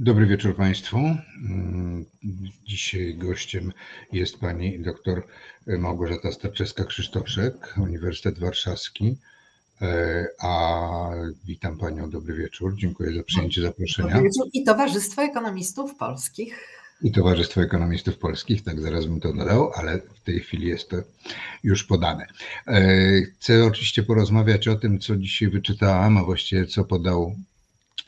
Dobry wieczór Państwu. Mm, dzisiaj gościem jest pani dr Małgorzata Starczewska-Krzysztoszek, Uniwersytet Warszawski. E, a witam Panią, dobry wieczór. Dziękuję za przyjęcie zaproszenia. Dobry wieczór i Towarzystwo Ekonomistów Polskich. I Towarzystwo Ekonomistów Polskich, tak zaraz bym to dodał, ale w tej chwili jest to już podane. E, chcę oczywiście porozmawiać o tym, co dzisiaj wyczytałam, a właściwie co podał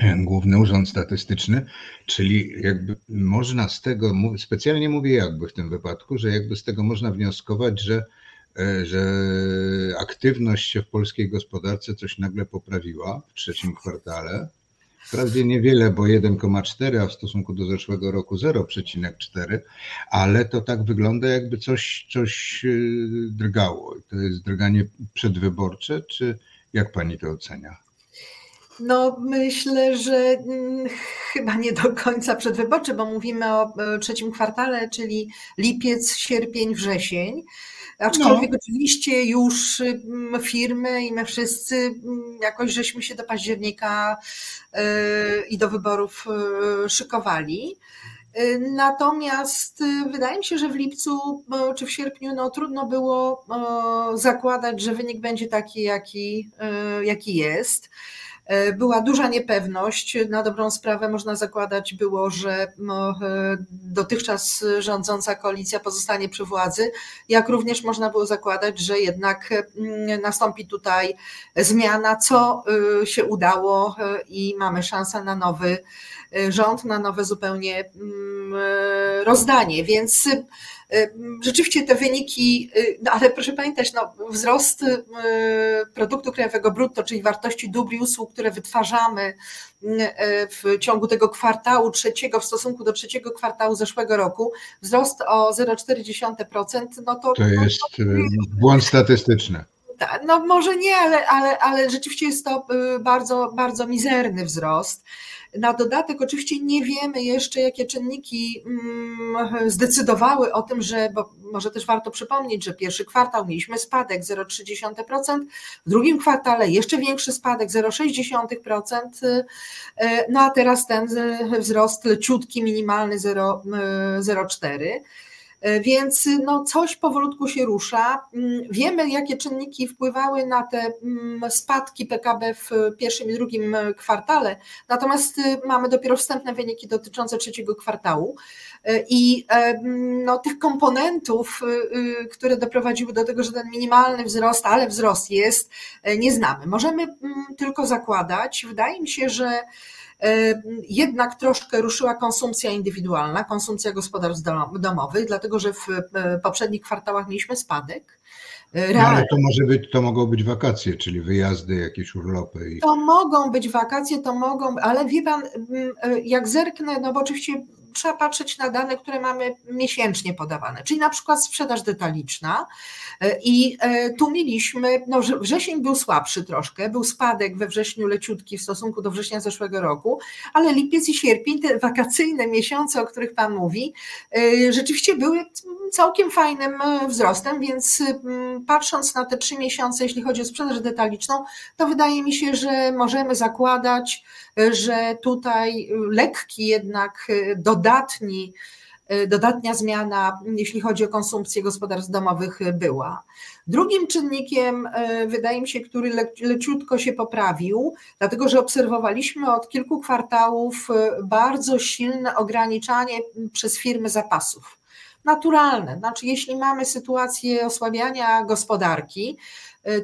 Główny Urząd Statystyczny, czyli jakby można z tego, specjalnie mówię jakby w tym wypadku, że jakby z tego można wnioskować, że, e, że aktywność się w polskiej gospodarce coś nagle poprawiła w trzecim kwartale. Wprawdzie niewiele, bo 1,4, a w stosunku do zeszłego roku 0,4, ale to tak wygląda, jakby coś, coś e, drgało. To jest drganie przedwyborcze, czy jak pani to ocenia? No, myślę, że mm, chyba nie do końca przedwyborcze, bo mówimy o e, trzecim kwartale, czyli lipiec, sierpień, wrzesień. Aczkolwiek no. oczywiście już mm, firmy i my wszyscy mm, jakoś żeśmy się do października e, i do wyborów e, szykowali. Natomiast wydaje mi się, że w lipcu czy w sierpniu no, trudno było zakładać, że wynik będzie taki, jaki, jaki jest. E, była duża niepewność. Na dobrą sprawę można zakładać było, że no, e, dotychczas rządząca koalicja pozostanie przy władzy, jak również można było zakładać, że jednak mm, nastąpi tutaj zmiana, co e, się udało i mamy szansę na nowy rząd, na nowe zupełnie mm, rozdanie. Więc Y, rzeczywiście te wyniki, y, no ale proszę pamiętać, no, wzrost y, produktu krajowego brutto, czyli wartości dóbr i usług, które wytwarzamy w ciągu tego kwartału trzeciego w stosunku do trzeciego kwartału zeszłego roku, wzrost o 0,4%, no to... To jest no błąd statystyczny. Tak, no może nie, ale, ale, ale rzeczywiście jest to bardzo, bardzo mizerny wzrost. Na dodatek oczywiście nie wiemy jeszcze, jakie czynniki mm, zdecydowały o tym, że, bo może też warto przypomnieć, że pierwszy kwartał mieliśmy spadek 0,3%, w drugim kwartale jeszcze większy spadek 0,6%, no a teraz ten wzrost leciutki, minimalny 0,4%. E, więc no, coś powolutku się rusza. Mm, wiemy, jakie czynniki wpływały na te mm, spadki PKB w pierwszym i drugim kwartale, natomiast y, mamy dopiero wstępne wyniki dotyczące trzeciego kwartału. E, I e, mm, no, tych komponentów, y, y, które doprowadziły do tego, że ten minimalny wzrost, ale wzrost jest, nie znamy. Możemy tylko zakładać, wydaje mi się, że jednak troszkę ruszyła konsumpcja indywidualna, konsumpcja gospodarstw domowych, dlatego że w e, poprzednich kwartałach mieliśmy spadek. E, no, ale to może być, to mogą być wakacje, czyli wyjazdy, jakieś urlopy. I... To mogą być wakacje, to mogą, ale wie pan, jak zerknę, no bo oczywiście trzeba patrzeć na dane, które mamy miesięcznie podawane, czyli na przykład sprzedaż detaliczna. E, I e, tu mieliśmy, no wrzesień był słabszy troszkę, był spadek we wrześniu leciutki w stosunku do września zeszłego roku, ale lipiec i sierpień, te wakacyjne miesiące, o których Pan mówi, e, rzeczywiście były całkiem fajnym wzrostem, więc patrząc na te trzy miesiące, jeśli chodzi o sprzedaż detaliczną, to wydaje mi się, że możemy zakładać, że tutaj lekki jednak dodatni, dodatnia zmiana, jeśli chodzi o konsumpcję gospodarstw domowych, była. Drugim czynnikiem, wydaje mi się, który leciutko się poprawił, dlatego że obserwowaliśmy od kilku kwartałów bardzo silne ograniczanie przez firmy zapasów naturalne. Znaczy, jeśli mamy sytuację osłabiania gospodarki,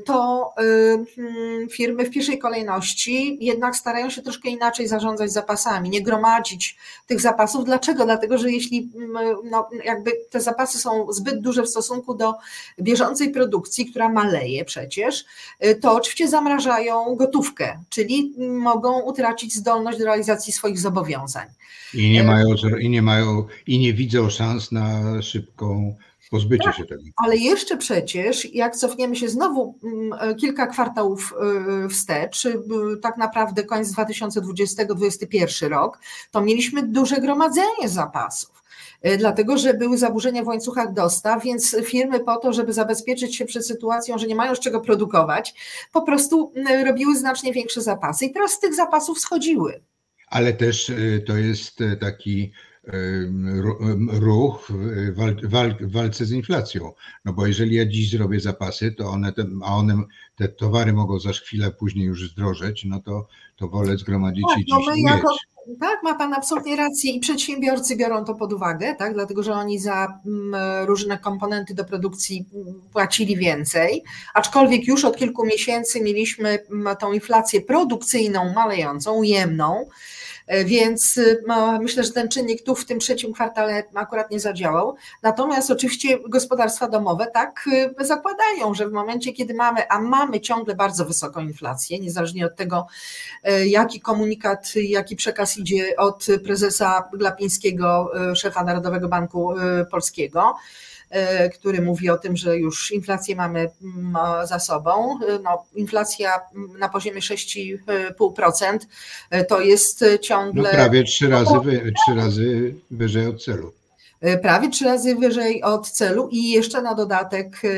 to y, hmm, firmy w pierwszej kolejności jednak starają się troszkę inaczej zarządzać zapasami, nie gromadzić tych zapasów. Dlaczego? Dlatego, że jeśli mm, no, jakby te zapasy są zbyt duże w stosunku do bieżącej produkcji, która maleje przecież, y, to oczywiście zamrażają gotówkę, czyli mogą utracić zdolność do realizacji swoich zobowiązań. I nie mają, i nie mają, i nie widzą szans na szybką Pozbycie tak, się tego. Ale jeszcze przecież, jak cofniemy się znowu mm, kilka kwartałów y, wstecz, y, tak naprawdę koniec 2020-2021 rok, to mieliśmy duże gromadzenie zapasów dlatego że były zaburzenia w łańcuchach dostaw, więc firmy po to, żeby zabezpieczyć się przed sytuacją, że nie mają z czego produkować, po prostu robiły znacznie większe zapasy i teraz z tych zapasów schodziły. Ale też to jest taki ruch w walce z inflacją. No bo jeżeli ja dziś zrobię zapasy, to one, te, a one, te towary mogą za chwilę później już zdrożeć, no to, to wolę zgromadzić tak, i no dziś mieć. Jako, tak, ma Pan absolutnie rację i przedsiębiorcy biorą to pod uwagę, tak, dlatego że oni za mm, różne komponenty do produkcji mm, płacili więcej, aczkolwiek już od kilku miesięcy mieliśmy mm, tą inflację produkcyjną malejącą, ujemną, więc y, myślę, że ten czynnik tu w tym trzecim kwartale akurat nie zadziałał. Natomiast oczywiście gospodarstwa domowe tak y, zakładają, że w momencie, kiedy mamy, a mamy ciągle bardzo wysoką inflację, niezależnie od tego, e, jaki komunikat, jaki przekaz idzie od prezesa Glapińskiego, e, szefa Narodowego Banku Polskiego, E, który mówi o tym, że już inflację mamy mm, za sobą. E, no, inflacja na poziomie 6,5% e, to jest ciągle. No prawie trzy razy, trzy razy wyżej od celu. E, prawie trzy razy wyżej od celu i jeszcze na dodatek e,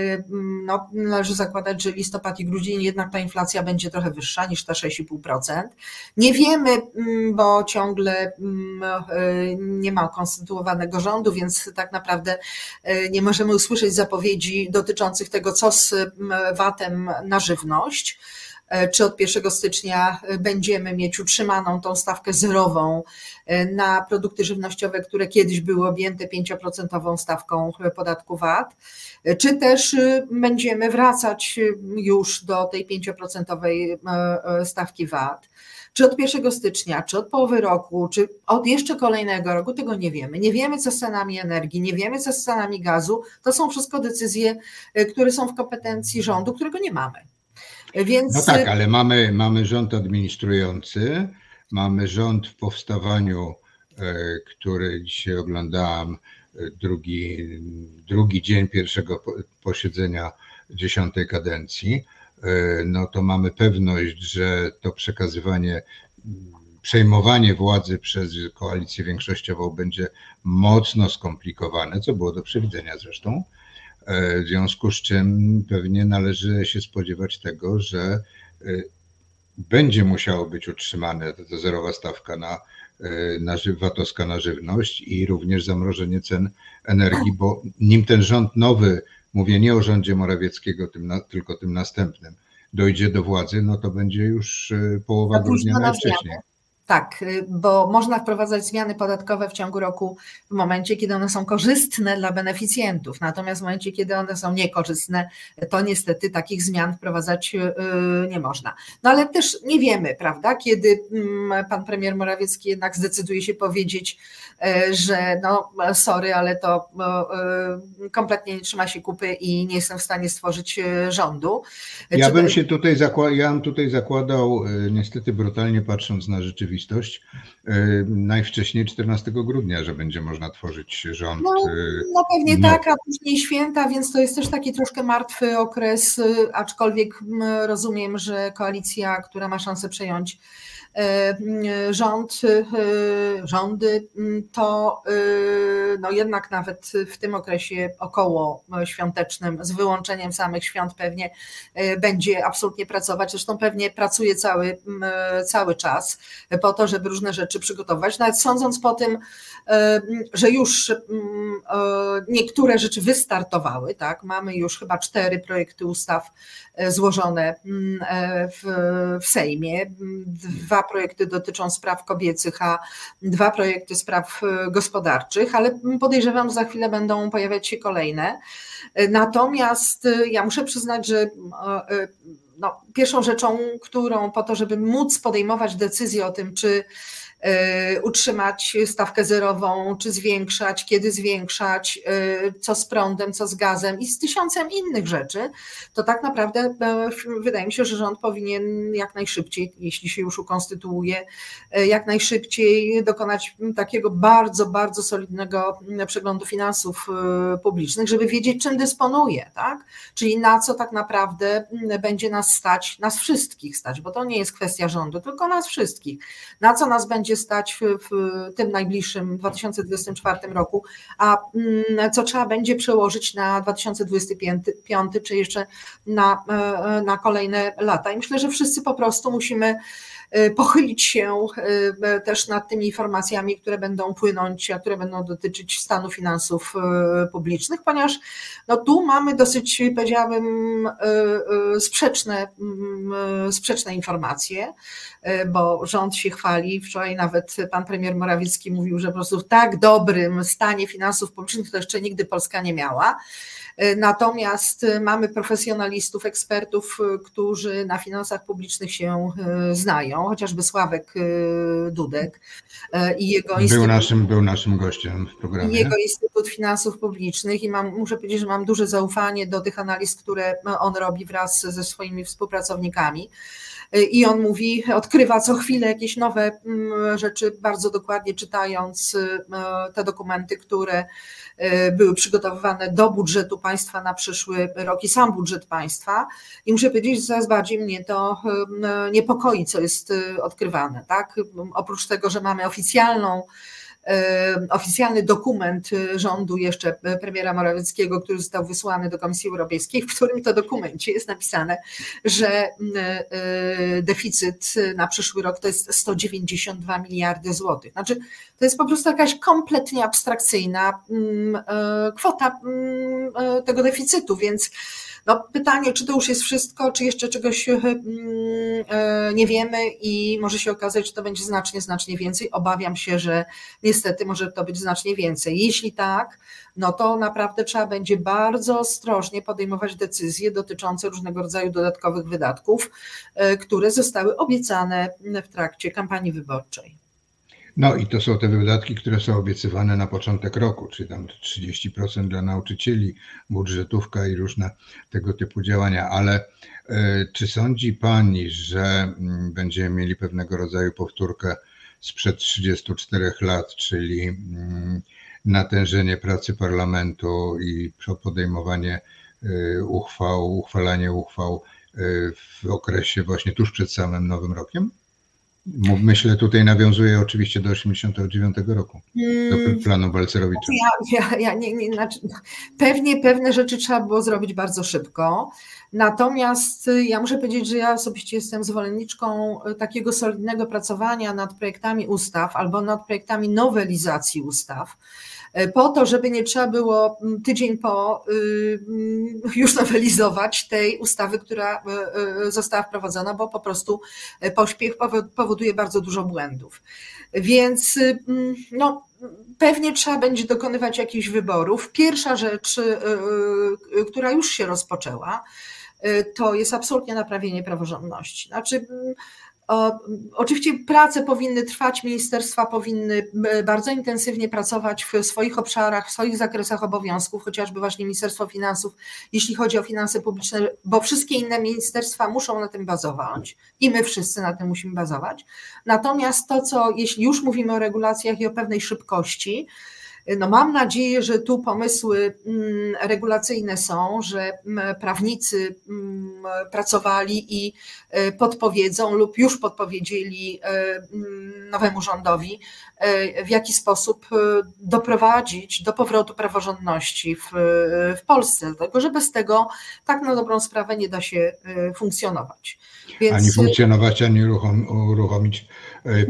no, należy zakładać, że listopad i grudzień jednak ta inflacja będzie trochę wyższa niż ta 6,5%. Nie wiemy, bo ciągle e, nie ma konstytuowanego rządu, więc tak naprawdę nie możemy usłyszeć zapowiedzi dotyczących tego, co z VAT-em na żywność. E, czy od 1 stycznia e, będziemy mieć utrzymaną tą stawkę zerową e, na produkty żywnościowe, które kiedyś były objęte 5% stawką podatku VAT, czy też będziemy wracać już do tej 5% stawki VAT. Czy od 1 stycznia, czy od połowy roku, czy od jeszcze kolejnego roku, tego nie wiemy. Nie wiemy, co z cenami energii, nie wiemy, co z cenami gazu. To są wszystko decyzje, które są w kompetencji rządu, którego nie mamy. Więc... No tak, ale mamy, mamy rząd administrujący, mamy rząd w powstawaniu, e, który dzisiaj oglądałam, e, drugi, drugi dzień pierwszego posiedzenia dziesiątej kadencji. E, no to mamy pewność, że to przekazywanie, przejmowanie władzy przez koalicję większościową będzie mocno skomplikowane, co było do przewidzenia zresztą. E, w związku z czym pewnie należy się spodziewać tego, że e, będzie musiało być utrzymane ta zerowa stawka na, e, na VAT-owska na żywność i również zamrożenie cen energii, bo nim ten rząd nowy, mówię nie o rządzie Morawieckiego, tym na, tylko tym następnym, dojdzie do władzy, no to będzie już połowa grudnia najwcześniej. Tak, y, bo można wprowadzać zmiany podatkowe w ciągu roku w momencie, kiedy one są korzystne dla beneficjentów. Natomiast w momencie, kiedy one są niekorzystne, to niestety takich zmian wprowadzać y, nie można. No ale też nie wiemy, prawda, kiedy mm, pan premier Morawiecki jednak zdecyduje się powiedzieć, y, że no sorry, ale to kompletnie nie trzyma się kupy i nie jestem w stanie stworzyć rządu. Ja bym się tutaj zakładał, ja bym tutaj zakładał, niestety brutalnie patrząc na rzeczywistość, rzeczywistość e, najwcześniej 14 grudnia, że będzie można tworzyć rząd. No, e, no pewnie no. tak, a później święta, więc to jest też taki troszkę martwy okres, e, aczkolwiek rozumiem, że koalicja, która ma szansę przejąć rząd, e, rządy, to e, no jednak nawet w tym okresie około świątecznym, z wyłączeniem samych świąt pewnie będzie absolutnie pracować. Zresztą pewnie pracuje cały, cały czas po to, żeby różne rzeczy przygotować. Nawet sądząc po tym, że już niektóre rzeczy wystartowały, tak? Mamy już chyba cztery projekty ustaw złożone w, w Sejmie, dwa projekty dotyczą spraw kobiecych, a dwa projekty spraw e, gospodarczych, ale podejrzewam, że za chwilę będą pojawiać się kolejne. E, natomiast e, ja muszę przyznać, że no, pierwszą rzeczą, którą po to, żeby móc podejmować decyzję o tym, czy E, utrzymać stawkę zerową, czy zwiększać, kiedy zwiększać, e, co z prądem, co z gazem i z tysiącem innych rzeczy, to tak naprawdę e, wydaje mi się, że rząd powinien jak najszybciej, jeśli się już ukonstytuuje, jak najszybciej dokonać takiego bardzo, bardzo solidnego przeglądu finansów publicznych, żeby wiedzieć, czym dysponuje, tak? Czyli na co tak naprawdę będzie nas stać, nas wszystkich stać, bo to nie jest kwestia rządu, tylko nas wszystkich. Na co nas będzie będzie stać w, tym najbliższym 2024 roku, a mm, co trzeba będzie przełożyć na 2025 czy jeszcze na, e, na kolejne lata. I myślę, że wszyscy po prostu musimy pochylić się też nad tymi informacjami, które będą płynąć, a które będą dotyczyć stanu finansów publicznych, ponieważ no tu mamy dosyć, powiedziałabym, sprzeczne, mm, sprzeczne informacje, bo rząd się chwali. Wczoraj nawet pan premier Morawiecki mówił, że po prostu w tak dobrym stanie finansów publicznych to jeszcze nigdy Polska nie miała. Natomiast mamy profesjonalistów, ekspertów, którzy na finansach publicznych się e, znają, chociażby Sławek e, Dudek e, i jego był Instytut. Naszym, był naszym gościem w programie. Jego Instytut Finansów Publicznych i mam, muszę powiedzieć, że mam duże zaufanie do tych analiz, które on robi wraz ze swoimi współpracownikami. I on mówi, odkrywa co chwilę jakieś nowe mm, rzeczy, bardzo dokładnie czytając te dokumenty, które E, były przygotowywane do budżetu państwa na przyszły rok i sam budżet państwa. I muszę powiedzieć, że coraz bardziej mnie to niepokoi, co jest e, odkrywane. Tak? Oprócz tego, że mamy oficjalną oficjalny dokument rządu jeszcze premiera Morawieckiego, który został wysłany do Komisji Europejskiej, w którym to dokumencie jest napisane, że deficyt na przyszły rok to jest 192 miliardy złotych. Znaczy, to jest po prostu jakaś kompletnie abstrakcyjna kwota tego deficytu, więc no, pytanie, czy to już jest wszystko, czy jeszcze czegoś mm, e, nie wiemy i może się okazać, że to będzie znacznie, znacznie więcej. Obawiam się, że niestety może to być znacznie więcej. Jeśli tak, no to naprawdę trzeba będzie bardzo ostrożnie podejmować decyzje dotyczące różnego rodzaju dodatkowych wydatków, e, które zostały obiecane w trakcie kampanii wyborczej. No i to są te wydatki, które są obiecywane na początek roku, czyli tam 30% dla nauczycieli, budżetówka i różne tego typu działania. Ale e, czy sądzi Pani, że mm, będziemy mieli pewnego rodzaju powtórkę sprzed 34 lat, czyli mm, natężenie pracy parlamentu i podejmowanie e, uchwał, uchwalanie uchwał e, w okresie właśnie tuż przed samym Nowym Rokiem? Myślę, tutaj nawiązuje oczywiście do 89 roku, do hmm. planu Balcerowicza. Ja, ja, ja nie, nie, znaczy, pewnie pewne rzeczy trzeba było zrobić bardzo szybko. Natomiast ja muszę powiedzieć, że ja osobiście jestem zwolenniczką takiego solidnego pracowania nad projektami ustaw albo nad projektami nowelizacji ustaw po to, żeby nie trzeba było mm, tydzień po y, mm, już nowelizować tej ustawy, która e, e, została wprowadzona, bo po prostu pośpiech powoduje bardzo dużo błędów. Więc y, mm, no, pewnie trzeba będzie dokonywać jakichś wyborów. Pierwsza rzecz, y, która już się rozpoczęła, to jest absolutnie naprawienie praworządności. Znaczy, Oczywiście prace powinny trwać, ministerstwa powinny e, bardzo intensywnie pracować w swoich obszarach, w swoich zakresach obowiązków, chociażby właśnie Ministerstwo Finansów, jeśli chodzi o finanse publiczne, bo wszystkie inne ministerstwa muszą na tym bazować i my wszyscy na tym musimy bazować. Natomiast to, co jeśli już mówimy o regulacjach i o pewnej szybkości, no mam nadzieję, że tu pomysły mm, regulacyjne są, że mm, prawnicy mm, pracowali i e, podpowiedzą lub już podpowiedzieli e, nowemu rządowi, e, w jaki sposób doprowadzić do powrotu praworządności w, w Polsce, dlatego że bez tego tak na dobrą sprawę nie da się funkcjonować. Więc... Ani funkcjonować, ani uruchomić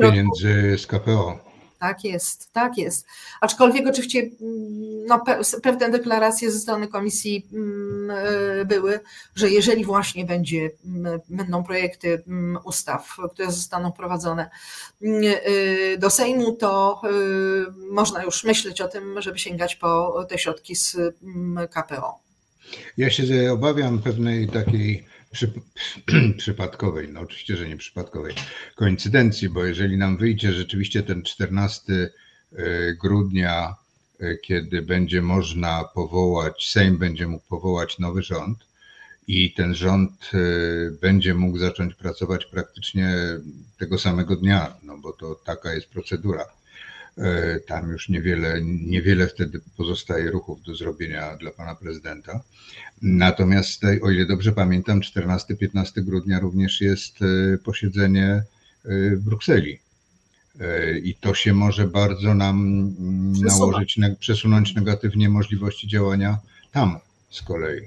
pieniędzy z KPO. Tak jest, tak jest. Aczkolwiek oczywiście mm, no, pewne deklaracje ze strony komisji mm, e, były, że jeżeli właśnie będzie, mm, będą projekty ustaw, które zostaną wprowadzone e, do Sejmu, to e, można już myśleć o tym, żeby sięgać po te środki z KPO. Ja się obawiam pewnej takiej przy, przypadkowej, no oczywiście, że nie przypadkowej, koincydencji, bo jeżeli nam wyjdzie rzeczywiście ten 14 e, grudnia, e, kiedy będzie można powołać, Sejm będzie mógł powołać nowy rząd i ten rząd e, będzie mógł zacząć pracować praktycznie tego samego dnia, no bo to taka jest procedura tam już niewiele, niewiele wtedy pozostaje ruchów do zrobienia dla pana prezydenta. Natomiast, o ile dobrze pamiętam, 14-15 grudnia również jest e, posiedzenie e, w Brukseli. I to się może bardzo nam mm, nałożyć, przesunąć negatywnie możliwości działania tam z kolei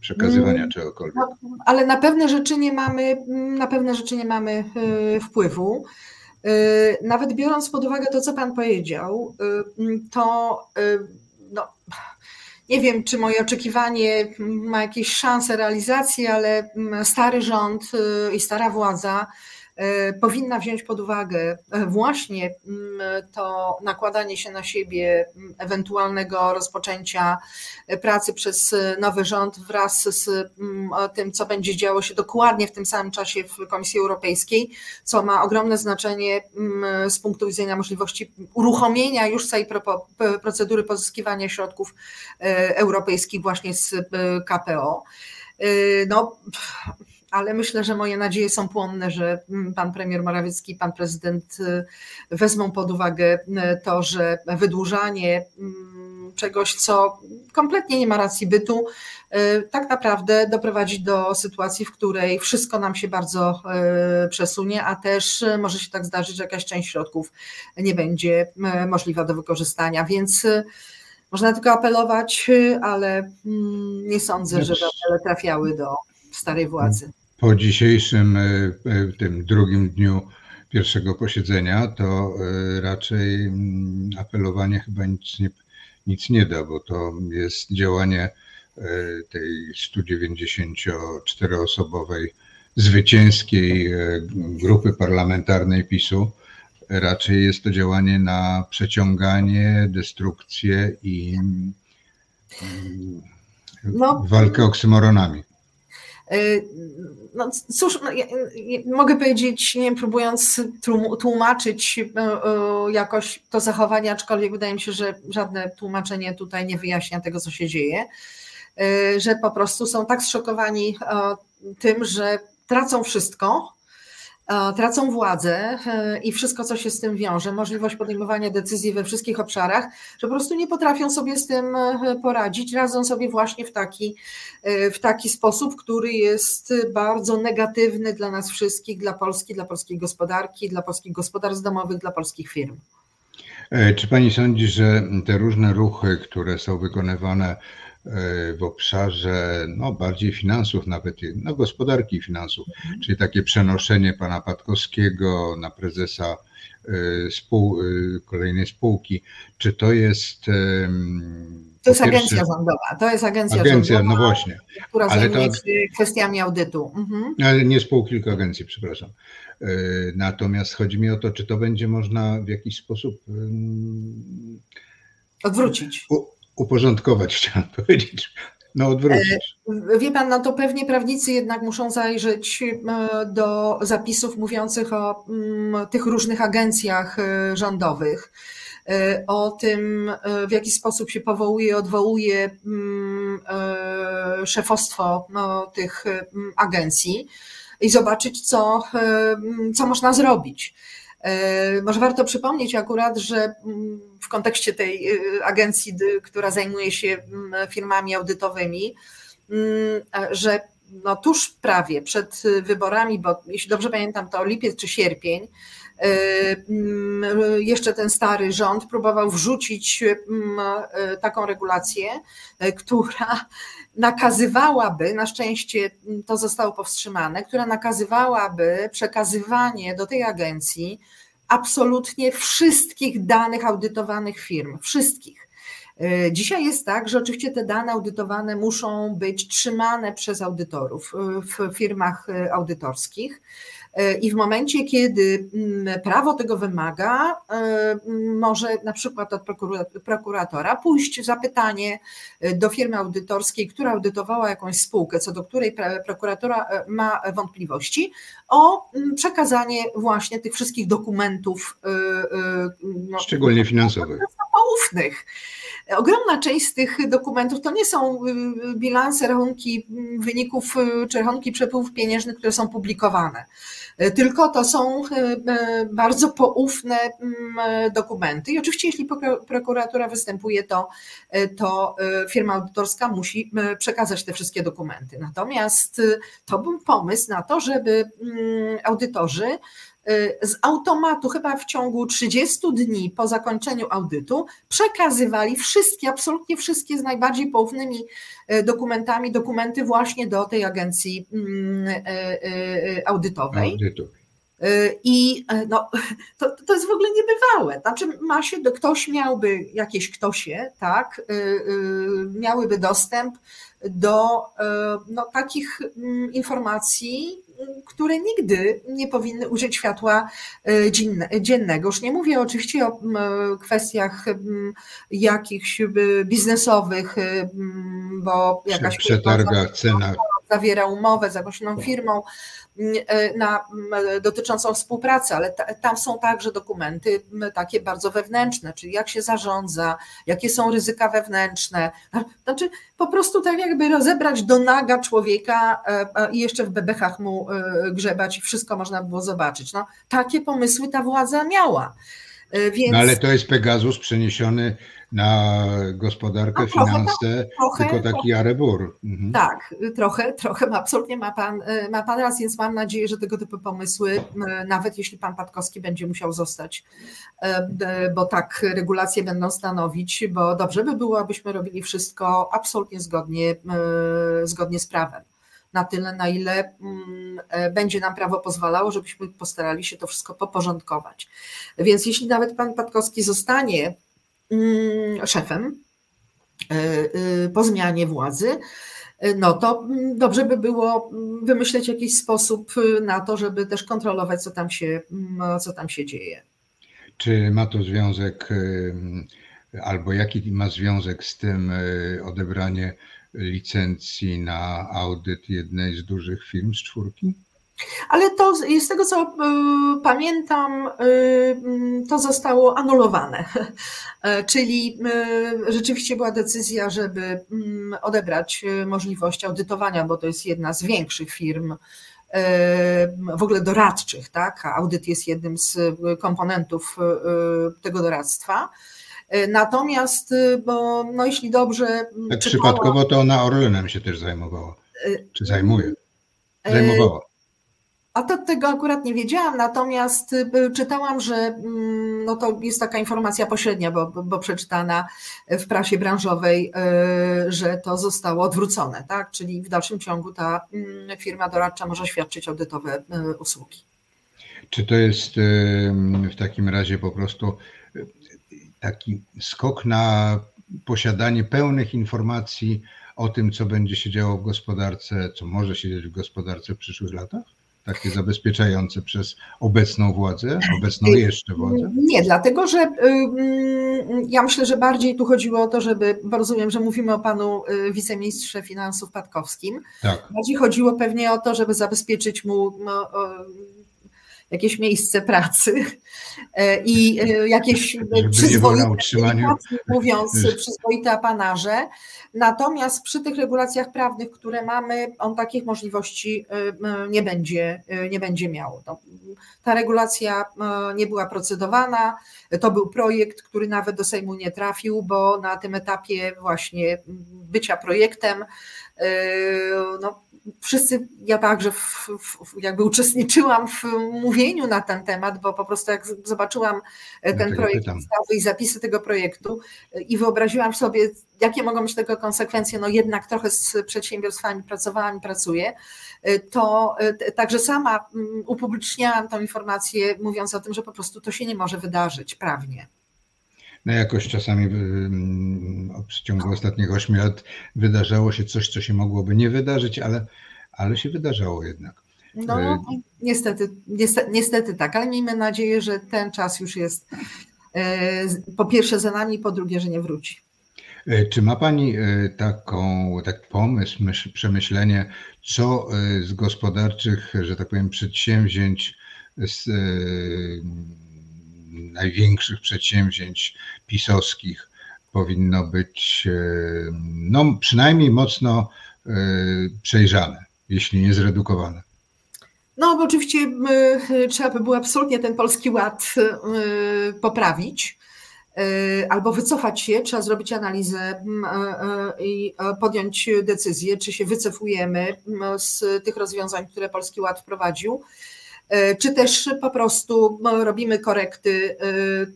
przekazywania mm, czegokolwiek. No, ale na pewne rzeczy nie mamy, na pewne rzeczy nie mamy wpływu. Nawet biorąc pod uwagę to, co Pan powiedział, to no, nie wiem, czy moje oczekiwanie ma jakieś szanse realizacji, ale stary rząd i stara władza powinna wziąć pod uwagę e, właśnie mm, to nakładanie się na siebie mm, ewentualnego rozpoczęcia e, pracy przez nowy rząd wraz z mm, tym, co będzie działo się dokładnie w tym samym czasie w Komisji Europejskiej, co ma ogromne znaczenie z punktu widzenia możliwości uruchomienia już całej procedury pozyskiwania środków europejskich właśnie z KPO. No, ale myślę, że moje nadzieje są płonne, że mm, pan premier Morawiecki i pan prezydent y, wezmą pod uwagę y, to, że wydłużanie mm, czegoś, co kompletnie nie ma racji bytu, y, tak naprawdę doprowadzi do sytuacji, w której wszystko nam się bardzo przesunie, a też może się tak zdarzyć, że jakaś część środków nie będzie możliwa do wykorzystania. Więc można tylko apelować, ale mm, nie sądzę, że apele trafiały do starej władzy po dzisiejszym e, e, tym drugim dniu pierwszego posiedzenia, to e, raczej mm, apelowanie chyba nic nie, nic nie da, bo to jest działanie tej 194-osobowej zwycięskiej grupy parlamentarnej PiSu. Raczej jest to działanie na przeciąganie, destrukcję i mm, no, walkę oksymoronami. Y, no cóż, no, ja, ja, mogę powiedzieć, nie próbując tłumaczyć y, y, jakoś to zachowanie, aczkolwiek wydaje mi się, że żadne tłumaczenie tutaj nie wyjaśnia tego, co się dzieje, że po prostu są tak zszokowani tym, że tracą wszystko, tracą władzę e, i wszystko, co się z tym wiąże, możliwość podejmowania decyzji we wszystkich obszarach, że po prostu nie potrafią sobie z tym e, poradzić, radzą sobie właśnie w taki, e, w taki sposób, który jest bardzo negatywny dla nas wszystkich, dla Polski, dla polskiej gospodarki, dla polskich gospodarstw domowych, dla polskich firm. Czy pani sądzi, że te różne ruchy, które są wykonywane w obszarze no, bardziej finansów, nawet no, gospodarki i finansów, mhm. czyli takie przenoszenie pana Patkowskiego na prezesa e, spół, e, kolejnej spółki. Czy to jest. To jest pierwsze, agencja rządowa. To jest agencja, agencja rządowa, no właśnie. która ale zajmuje to, się kwestiami audytu. Mhm. Ale nie spółki, tylko agencji, przepraszam. E, natomiast chodzi mi o to, czy to będzie można w jakiś sposób odwrócić. U, uporządkować, chciałem powiedzieć. No, odwrócić. E, wie pan, no to pewnie prawnicy jednak muszą zajrzeć e, do zapisów mówiących o mm, tych różnych agencjach e, rządowych, o tym, w jaki sposób się powołuje, odwołuje mm, szefostwo no, tych mm, agencji i zobaczyć, co, co można zrobić. E, może warto przypomnieć akurat, że mm, w kontekście tej y, agencji, która zajmuje się mm, firmami audytowymi, mm, że no tuż prawie przed wyborami, bo jeśli dobrze pamiętam, to lipiec czy sierpień, y, jeszcze ten stary rząd próbował wrzucić y, taką regulację, która nakazywałaby, na szczęście to zostało powstrzymane, która nakazywałaby przekazywanie do tej agencji absolutnie wszystkich danych audytowanych firm, wszystkich. E, dzisiaj jest tak, że oczywiście te dane audytowane muszą być trzymane przez audytorów e, w firmach e, audytorskich. I w momencie, kiedy mm, prawo tego wymaga, mm, może na przykład od prokuratora pójść zapytanie do firmy audytorskiej, która audytowała jakąś spółkę, co do której prokuratora ma wątpliwości, o mm, przekazanie właśnie tych wszystkich dokumentów. No, Szczególnie finansowych. Poufnych. Ogromna część z tych dokumentów to nie są bilanse, rachunki wyników czy rachunki przepływów pieniężnych, które są publikowane. E, tylko to są bardzo poufne mm, dokumenty. I oczywiście, jeśli prokuratura występuje, to, to firma audytorska musi przekazać te wszystkie dokumenty. Natomiast to był pomysł na to, żeby mm, audytorzy z automatu, chyba w ciągu 30 dni po zakończeniu audytu, przekazywali wszystkie, absolutnie wszystkie z najbardziej poufnymi dokumentami, dokumenty właśnie do tej agencji mm, audytowej. audytowej. I no, to, to jest w ogóle niebywałe. Znaczy, ma się, ktoś miałby, jakieś ktosie, tak, miałyby dostęp do no, takich mm, informacji, które nigdy nie powinny użyć światła e, dziennego. Już nie mówię oczywiście o kwestiach jakichś biznesowych, bo jakaś przetargach, cenach zawiera umowę z jakąś inną firmą e, na, dotyczącą współpracy, ale ta, tam są także dokumenty takie bardzo wewnętrzne, czyli jak się zarządza, jakie są ryzyka wewnętrzne. Znaczy po prostu tak jakby rozebrać do naga człowieka e, i jeszcze w bebechach mu e, grzebać i wszystko można było zobaczyć. No, takie pomysły ta władza miała. Więc... No ale to jest Pegasus przeniesiony na gospodarkę, no, trochę, finanse, trochę, tylko taki arebur. Mhm. Tak, trochę, trochę absolutnie ma pan, ma pan raz, więc mam nadzieję, że tego typu pomysły, nawet jeśli pan Patkowski będzie musiał zostać, bo tak regulacje będą stanowić, bo dobrze by było, abyśmy robili wszystko absolutnie zgodnie, zgodnie z prawem na tyle, na ile e, będzie nam prawo pozwalało, żebyśmy postarali się to wszystko poporządkować. Więc jeśli nawet pan Patkowski zostanie Mm, szefem e, e, po zmianie władzy, e, no to mm, dobrze by było mm, wymyśleć jakiś sposób na to, żeby też kontrolować, co tam się, co tam się dzieje. Czy ma to związek, albo jaki ma związek z tym odebranie licencji na audyt jednej z dużych firm z czwórki? Ale to z tego co y, pamiętam, y, to zostało anulowane. E, czyli y, rzeczywiście była decyzja, żeby mm, odebrać możliwość audytowania, bo to jest jedna z większych firm w ogóle doradczych, tak? Audyt jest jednym z komponentów tego doradztwa. E, natomiast, bo no jeśli dobrze. Tak przypadkowo to ona Orlenem się też zajmowała. Czy zajmuje? Zajmowała. A to tego akurat nie wiedziałam, natomiast y, czytałam, że mm, no to jest taka informacja pośrednia, bo, bo przeczytana w prasie branżowej, y, że to zostało odwrócone, tak? Czyli w dalszym ciągu ta mm, firma doradcza może świadczyć audytowe y, usługi. Czy to jest w takim razie po prostu taki skok na posiadanie pełnych informacji o tym, co będzie się działo w gospodarce, co może się dziać w gospodarce w przyszłych latach? Takie zabezpieczające przez obecną władzę, obecną jeszcze władzę? Nie, dlatego że ja myślę, że bardziej tu chodziło o to, żeby, bo rozumiem, że mówimy o panu y, wiceministrze finansów Patkowskim. Tak. Bardziej chodziło pewnie o to, żeby zabezpieczyć mu no, jakieś miejsce pracy e, i e, jakieś przyzwoite, mówiąc, przyzwoite apanarze. Natomiast przy tych regulacjach prawnych, które mamy, on takich możliwości e, nie będzie, nie będzie miał. No, ta regulacja nie była procedowana, to był projekt, który nawet do Sejmu nie trafił, bo na tym etapie właśnie bycia projektem no, wszyscy, ja także w, w, jakby uczestniczyłam w mówieniu na ten temat, bo po prostu jak zobaczyłam e, ten projekt ustawy i zapisy tego projektu e, i wyobraziłam sobie, jakie mogą być tego konsekwencje, no jednak trochę z przedsiębiorstwami pracowałam i pracuję, e, to także sama mm, upubliczniałam tą informację, mówiąc o tym, że po prostu to się nie może wydarzyć prawnie. No jakoś czasami w przeciągu ostatnich ośmiu lat wydarzało się coś, co się mogłoby nie wydarzyć, ale, ale się wydarzało jednak. No, e, niestety, niestety, niestety tak, ale miejmy nadzieję, że ten czas już jest e, po pierwsze za nami, po drugie, że nie wróci. E, czy ma Pani taką, tak pomysł, myśl, przemyślenie, co z gospodarczych, że tak powiem, przedsięwzięć z, największych przedsięwzięć pisowskich powinno być e, no, przynajmniej mocno e, przejrzane, jeśli nie zredukowane. No, bo oczywiście e, trzeba by było absolutnie ten polski ład poprawić albo wycofać się, trzeba zrobić analizę i podjąć decyzję, czy się wycofujemy z tych rozwiązań, które Polski Ład wprowadził, czy też po prostu robimy korekty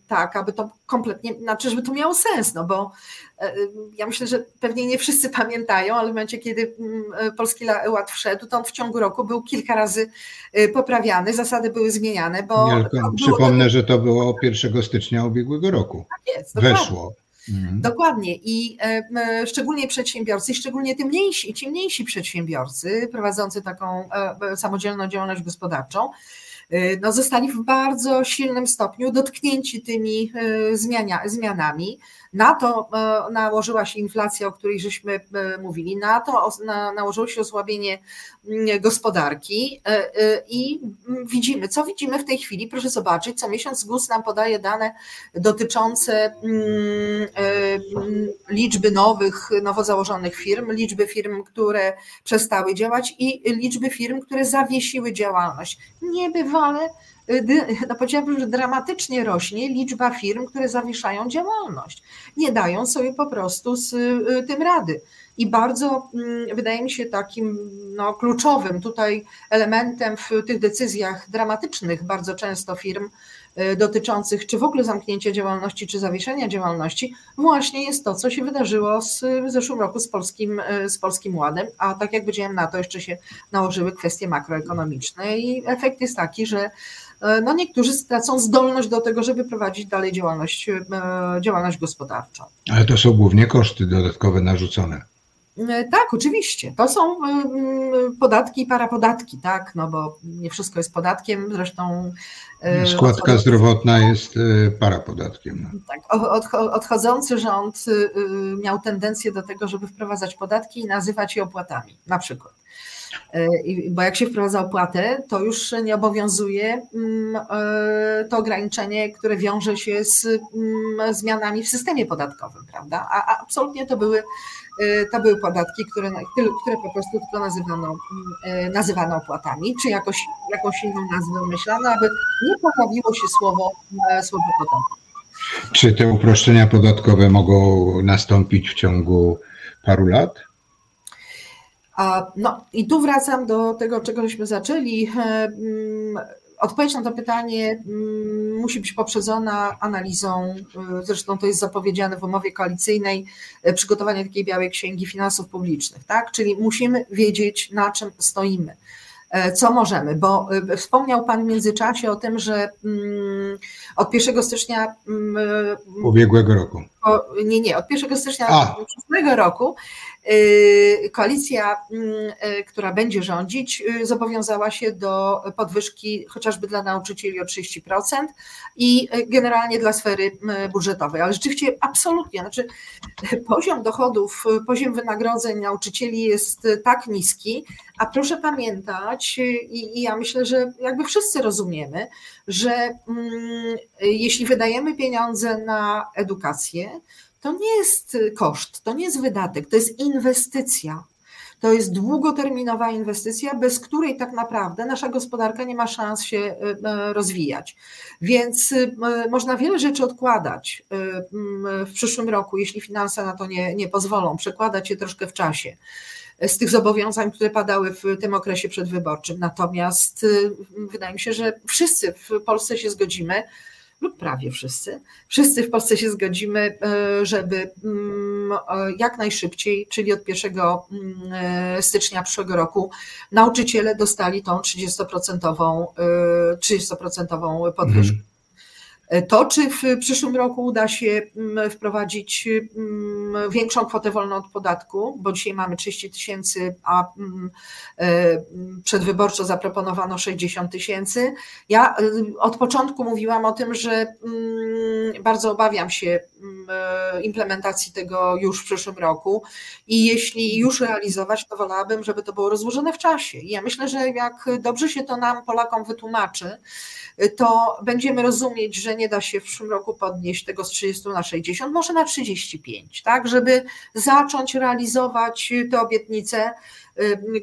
tak, aby to kompletnie, znaczy, żeby to miało sens, no bo ja myślę, że pewnie nie wszyscy pamiętają, ale w momencie, kiedy Polski Ład wszedł, to on w ciągu roku był kilka razy poprawiany, zasady były zmieniane, bo... Przypomnę, że to było 1 stycznia ubiegłego roku. Tak jest, Weszło. Mhm. Dokładnie i e, szczególnie przedsiębiorcy, szczególnie tym mniejsi, ci mniejsi przedsiębiorcy prowadzący taką e, samodzielną działalność gospodarczą, e, no, zostali w bardzo silnym stopniu dotknięci tymi zmiania, zmianami. Na to e, nałożyła się inflacja, o której żeśmy e, mówili, na to nałożyło się osłabienie gospodarki e, i widzimy, co widzimy w tej chwili, proszę zobaczyć, co miesiąc GUS nam podaje dane dotyczące liczby nowych, nowo założonych firm, liczby firm, które przestały działać i liczby firm, które zawiesiły działalność. Niebywale no powiedziałabym, że dramatycznie rośnie liczba firm, które zawieszają działalność. Nie dają sobie po prostu z y, tym rady. I bardzo mm, wydaje mi się takim no, kluczowym tutaj elementem w tych decyzjach dramatycznych bardzo często firm y, dotyczących czy w ogóle zamknięcia działalności, czy zawieszenia działalności, właśnie jest to, co się wydarzyło z, w zeszłym roku z polskim, y, z polskim ładem, a tak jak powiedziałem, na to jeszcze się nałożyły kwestie makroekonomiczne i efekt jest taki, że no niektórzy stracą zdolność do tego, żeby prowadzić dalej działalność, e, działalność gospodarczą. Ale to są głównie koszty dodatkowe narzucone. E, tak, oczywiście. To są podatki i parapodatki, tak, no bo nie wszystko jest podatkiem, zresztą. Składka zdrowotna jest parapodatkiem. Tak, odchodzący rząd miał tendencję do tego, żeby wprowadzać podatki i nazywać je opłatami, na przykład. E, bo jak się wprowadza opłatę, to już nie obowiązuje mm, e, to ograniczenie, które wiąże się z mm, zmianami w systemie podatkowym, prawda? A absolutnie to były, e, to były podatki, które, które po prostu tylko nazywano, mm, nazywano opłatami, czy jakoś, jakąś inną nazwę myślano, aby nie pojawiło się słowo, słowo podatek. Czy te uproszczenia podatkowe mogą nastąpić w ciągu paru lat? No i tu wracam do tego, czego żeśmy zaczęli. E, mm, odpowiedź na to pytanie mm, musi być poprzedzona analizą, e, zresztą to jest zapowiedziane w umowie koalicyjnej, e, przygotowanie takiej białej księgi finansów publicznych, tak? Czyli musimy wiedzieć, na czym stoimy co możemy, bo wspomniał Pan w międzyczasie o tym, że mm, od 1 stycznia ubiegłego roku. Nie, nie, od 1 stycznia przyszłego roku Y, koalicja, mm, y, która będzie rządzić, y, zobowiązała się do podwyżki chociażby dla nauczycieli o 30% i generalnie dla sfery budżetowej. Ale rzeczywiście absolutnie, znaczy poziom dochodów, poziom wynagrodzeń nauczycieli jest tak niski, a proszę pamiętać, i, i ja myślę, że jakby wszyscy rozumiemy, że mm, jeśli wydajemy pieniądze na edukację, to nie jest koszt, to nie jest wydatek, to jest inwestycja. To jest długoterminowa inwestycja, bez której tak naprawdę nasza gospodarka nie ma szans się e, e, rozwijać. Więc e, można wiele rzeczy odkładać w przyszłym roku, jeśli finanse na to nie, nie pozwolą, przekładać je troszkę w czasie z tych zobowiązań, które padały w tym okresie przedwyborczym. Natomiast wydaje mi się, że wszyscy w Polsce się zgodzimy, lub prawie wszyscy, wszyscy w Polsce się zgodzimy, e, żeby mm, e, jak najszybciej, czyli od 1 mm, e, stycznia przyszłego roku, nauczyciele dostali tą 30%, 30 podwyżkę. Mhm. To, czy w przyszłym roku uda się mm, wprowadzić mm, większą kwotę wolną od podatku, bo dzisiaj mamy 30 tysięcy, a mm, e, przedwyborczo zaproponowano 60 tysięcy. Ja e, od początku mówiłam o tym, że bardzo obawiam się e, implementacji tego już w przyszłym roku i jeśli już realizować, to wolałabym, żeby to było rozłożone w czasie. I ja myślę, że jak dobrze się to nam, Polakom, wytłumaczy, to będziemy rozumieć, że nie da się w przyszłym roku podnieść tego z 30 na 60, może na 35, tak, żeby zacząć realizować te obietnice,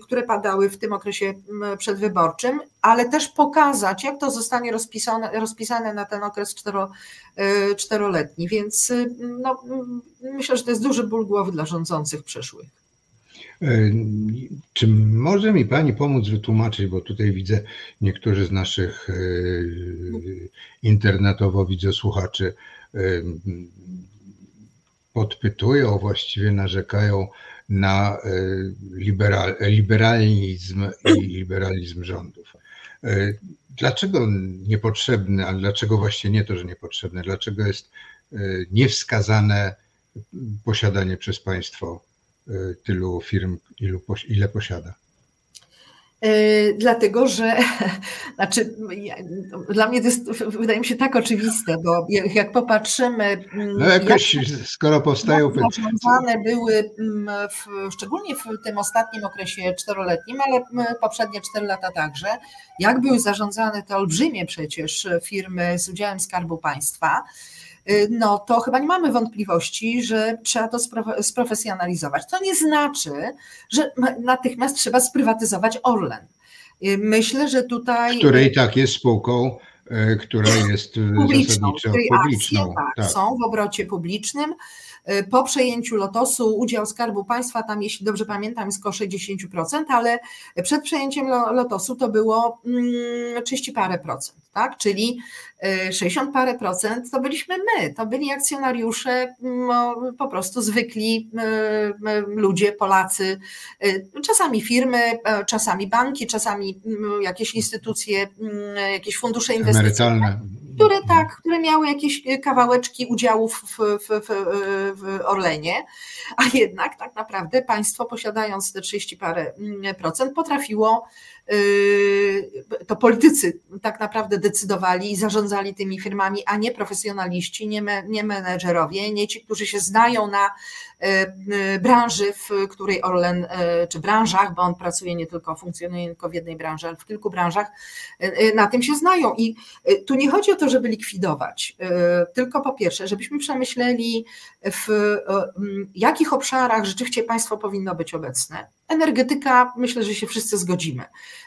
które padały w tym okresie przedwyborczym, ale też pokazać, jak to zostanie rozpisane, rozpisane na ten okres cztero, y, czteroletni. Więc y, no, myślę, że to jest duży ból głowy dla rządzących przyszłych. Czy może mi Pani pomóc wytłumaczyć, bo tutaj widzę niektórzy z naszych internetowo widzę słuchaczy podpytują, właściwie narzekają na liberal, liberalizm i liberalizm rządów. Dlaczego niepotrzebny, ale dlaczego właśnie nie to, że niepotrzebne, dlaczego jest niewskazane posiadanie przez państwo tylu firm, ilu, ile posiada? Y, dlatego, że znaczy, dla mnie to jest, wydaje mi się tak oczywiste, bo jak popatrzymy. Mm, no jakoś, jak, skoro powstają zarządzane były, mm, w, szczególnie w tym ostatnim okresie czteroletnim, ale mm, poprzednie cztery lata także, jak były zarządzane te olbrzymie przecież firmy z udziałem Skarbu Państwa no to chyba nie mamy wątpliwości, że trzeba to sprofesjonalizować. To nie znaczy, że natychmiast trzeba sprywatyzować Orlen. Y, myślę, że tutaj. Której tak jest spółką, y, która jest publiczną, zasadniczo publiczną. Akcje, tak, tak. Są w obrocie publicznym. Po przejęciu Lotosu udział Skarbu Państwa tam, jeśli dobrze pamiętam, jest około 60%, ale przed przejęciem Lotosu to było 30 mm, parę procent, tak? Czyli 60 parę procent to byliśmy my, to byli akcjonariusze, no, po prostu zwykli ludzie, Polacy, czasami firmy, czasami banki, czasami jakieś instytucje, jakieś fundusze inwestycyjne które tak, które miały jakieś kawałeczki udziałów w, w, w, w, Orlenie, a jednak tak naprawdę państwo posiadając te 30 parę procent potrafiło to politycy tak naprawdę decydowali i zarządzali tymi firmami, a nie profesjonaliści, nie, me, nie menedżerowie, nie ci, którzy się znają na yy, yy, branży, w której Orlen, czy branżach, bo on pracuje nie tylko, funkcjonuje tylko w jednej branży, ale w kilku branżach, na tym się znają. I tu nie chodzi o to, żeby likwidować, tylko po pierwsze, żebyśmy przemyśleli, w jakich obszarach rzeczywiście państwo powinno być obecne. Energetyka, myślę, że się wszyscy zgodzimy.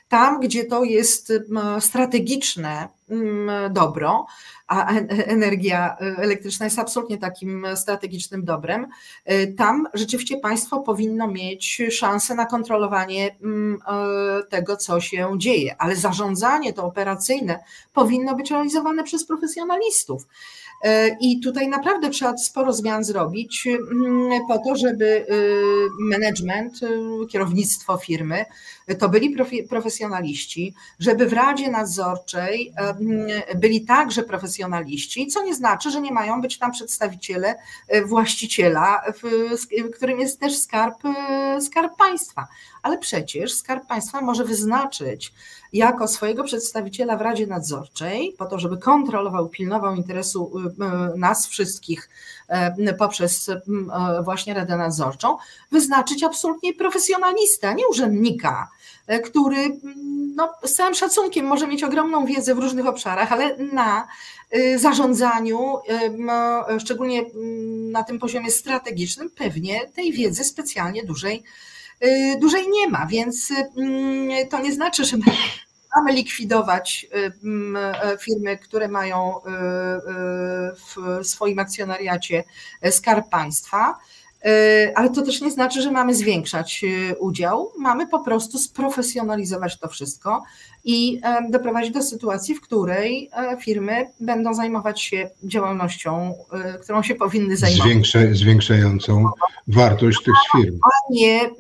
Tam, gdzie to jest strategiczne dobro, a energia elektryczna jest absolutnie takim strategicznym dobrem, y, tam rzeczywiście państwo powinno mieć szansę na kontrolowanie e, tego, co się dzieje, ale zarządzanie to operacyjne powinno być realizowane przez profesjonalistów. E, I tutaj naprawdę trzeba sporo zmian zrobić mm, po to, żeby management, kierownictwo firmy to byli profesjonaliści, żeby w Radzie Nadzorczej byli także profesjonaliści, co nie znaczy, że nie mają być tam przedstawiciele e, właściciela, którym jest też skarb, e, skarb państwa. Ale przecież skarb państwa może wyznaczyć jako swojego przedstawiciela w Radzie Nadzorczej, po to, żeby kontrolował, pilnował interesu nas wszystkich e, poprzez e, właśnie Radę Nadzorczą, wyznaczyć absolutnie profesjonalistę, nie urzędnika, e, który no, z całym szacunkiem może mieć ogromną wiedzę w różnych obszarach, ale na zarządzaniu, szczególnie na tym poziomie strategicznym, pewnie tej wiedzy specjalnie dużej Y, dłużej nie ma, więc mm, to nie znaczy, że mamy likwidować y, mm, e, firmy, które mają y, w swoim akcjonariacie e, skarb państwa. Ale to też nie znaczy, że mamy zwiększać udział. Mamy po prostu sprofesjonalizować to wszystko i e, doprowadzić do sytuacji, w której firmy będą zajmować się działalnością, którą się powinny zajmować. Zwiększa, zwiększającą wartość tych firm. A nie,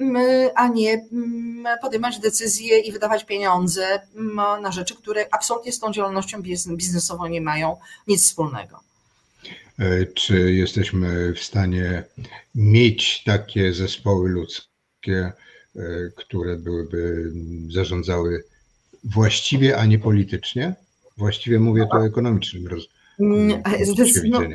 a nie podejmować decyzje i wydawać pieniądze na rzeczy, które absolutnie z tą działalnością biznesową nie mają nic wspólnego. E, czy jesteśmy w stanie mieć takie zespoły ludzkie, e, które byłyby zarządzały właściwie, a nie politycznie? Właściwie mówię to o ekonomicznym roz, mm, no,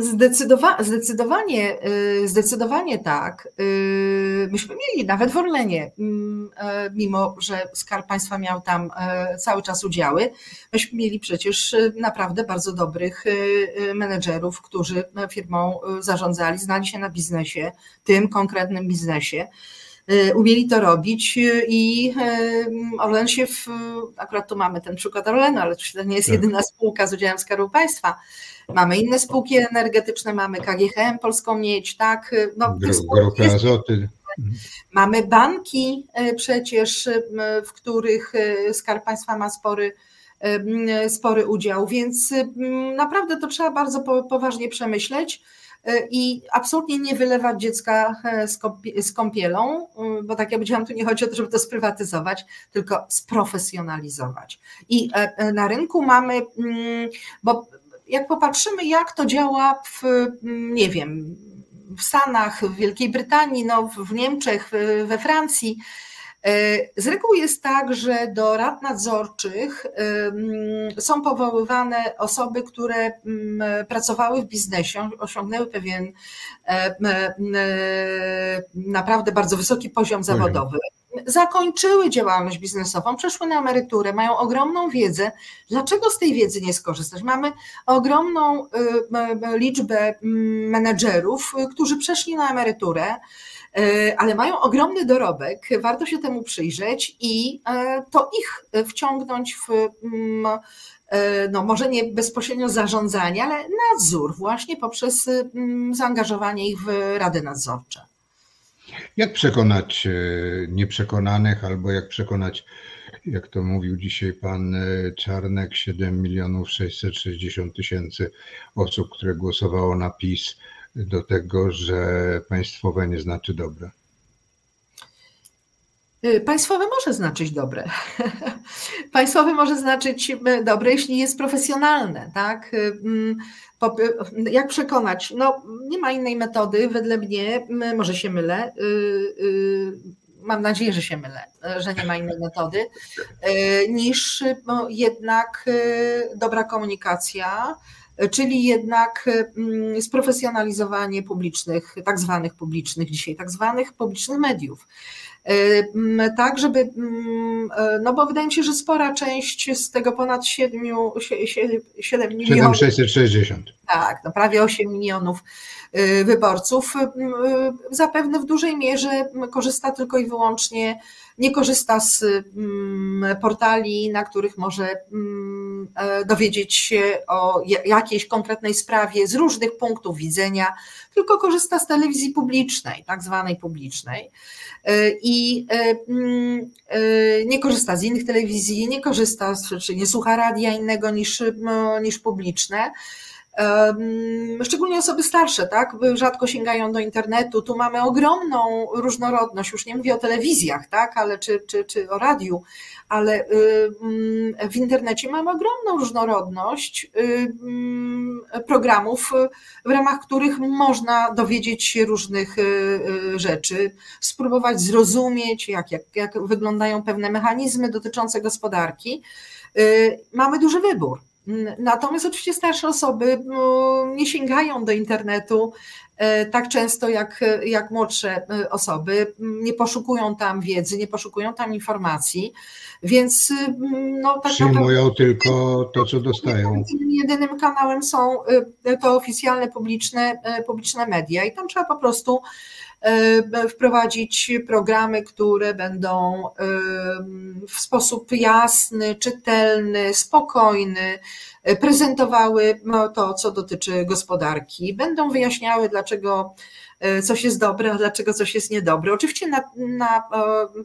Zdecydowa zdecydowanie, y, zdecydowanie tak. Y, myśmy mieli nawet w Orlenie, mm, e, mimo że Skarb Państwa miał tam e, cały czas udziały, myśmy mieli przecież y, naprawdę bardzo dobrych menedżerów, którzy firmą zarządzali, znali się na biznesie, tym konkretnym biznesie umieli to robić i Orlen się, w, akurat tu mamy ten przykład Orlenu, ale to nie jest tak. jedyna spółka z udziałem Skarbu Państwa, Mamy inne spółki energetyczne, mamy KGHM, Polską Miedź, tak? No, azoty. Mamy banki przecież, w których Skarb Państwa ma spory spory udział, więc naprawdę to trzeba bardzo poważnie przemyśleć i absolutnie nie wylewać dziecka e, z kąpielą, e, bo tak jak powiedziałam, tu nie chodzi o to, żeby to sprywatyzować, tylko sprofesjonalizować. I na rynku mamy, bo jak popatrzymy, jak to działa w, nie wiem, w Stanach, w Wielkiej Brytanii, no, w Niemczech, we Francji, E, z reguły jest tak, że do rad nadzorczych są powoływane osoby, które pracowały w biznesie, osiągnęły pewien e, naprawdę bardzo wysoki poziom zawodowy. Zakończyły działalność biznesową, przeszły na emeryturę, mają ogromną wiedzę. Dlaczego z tej wiedzy nie skorzystać? Mamy ogromną liczbę menedżerów, którzy przeszli na emeryturę E, ale mają ogromny dorobek, warto się temu przyjrzeć i e, to ich wciągnąć w mm, e, no może nie bezpośrednio zarządzanie, ale nadzór właśnie poprzez mm, zaangażowanie ich w rady nadzorcze. Jak przekonać nieprzekonanych albo jak przekonać, jak to mówił dzisiaj pan Czarnek, 7 milionów 660 tysięcy osób, które głosowało na PiS, do tego, że państwowe nie znaczy dobre? Y, państwowe może znaczyć dobre. Państwowe może znaczyć y, dobre, jeśli jest profesjonalne, tak? Y, mm, jak przekonać? No, nie ma innej metody, wedle mnie, może się mylę, mam nadzieję, że się mylę, że nie ma innej metody, niż jednak dobra komunikacja, czyli jednak mm, sprofesjonalizowanie publicznych, tak zwanych publicznych dzisiaj, tak zwanych publicznych mediów. Y, tak, żeby, e, no bo wydaje mi się, że spora część z tego ponad 7, 7 milionów. 7660. Tak, no prawie 8 milionów y, wyborców zapewne w dużej mierze korzysta tylko i wyłącznie, nie korzysta z portali, na których może e, dowiedzieć się o jakiejś konkretnej sprawie z różnych punktów widzenia, tylko korzysta z telewizji publicznej, tak zwanej publicznej. I i e, mm, e, nie korzysta z innych telewizji, nie korzysta, czy nie słucha radia innego niż, niż publiczne. Szczególnie osoby starsze, tak? Rzadko sięgają do internetu. Tu mamy ogromną różnorodność, już nie mówię o telewizjach, tak? Ale czy, czy, czy o radiu, ale w internecie mamy ogromną różnorodność programów, w ramach których można dowiedzieć się różnych y, y, rzeczy, spróbować zrozumieć, jak, jak, jak wyglądają pewne mechanizmy dotyczące gospodarki. Y, mamy duży wybór. Natomiast oczywiście starsze osoby no, nie sięgają do internetu e, tak często jak, jak młodsze e, osoby, nie poszukują tam wiedzy, nie poszukują tam informacji, więc no, tak Przyjmują naprawdę, tylko to, co dostają. Jedynym kanałem są e, to oficjalne publiczne, publiczne media i tam trzeba po prostu E, wprowadzić programy, które będą e, w sposób jasny, czytelny, spokojny e, prezentowały to, co dotyczy gospodarki, będą wyjaśniały, dlaczego coś jest dobre, a dlaczego coś jest niedobre. Oczywiście na, na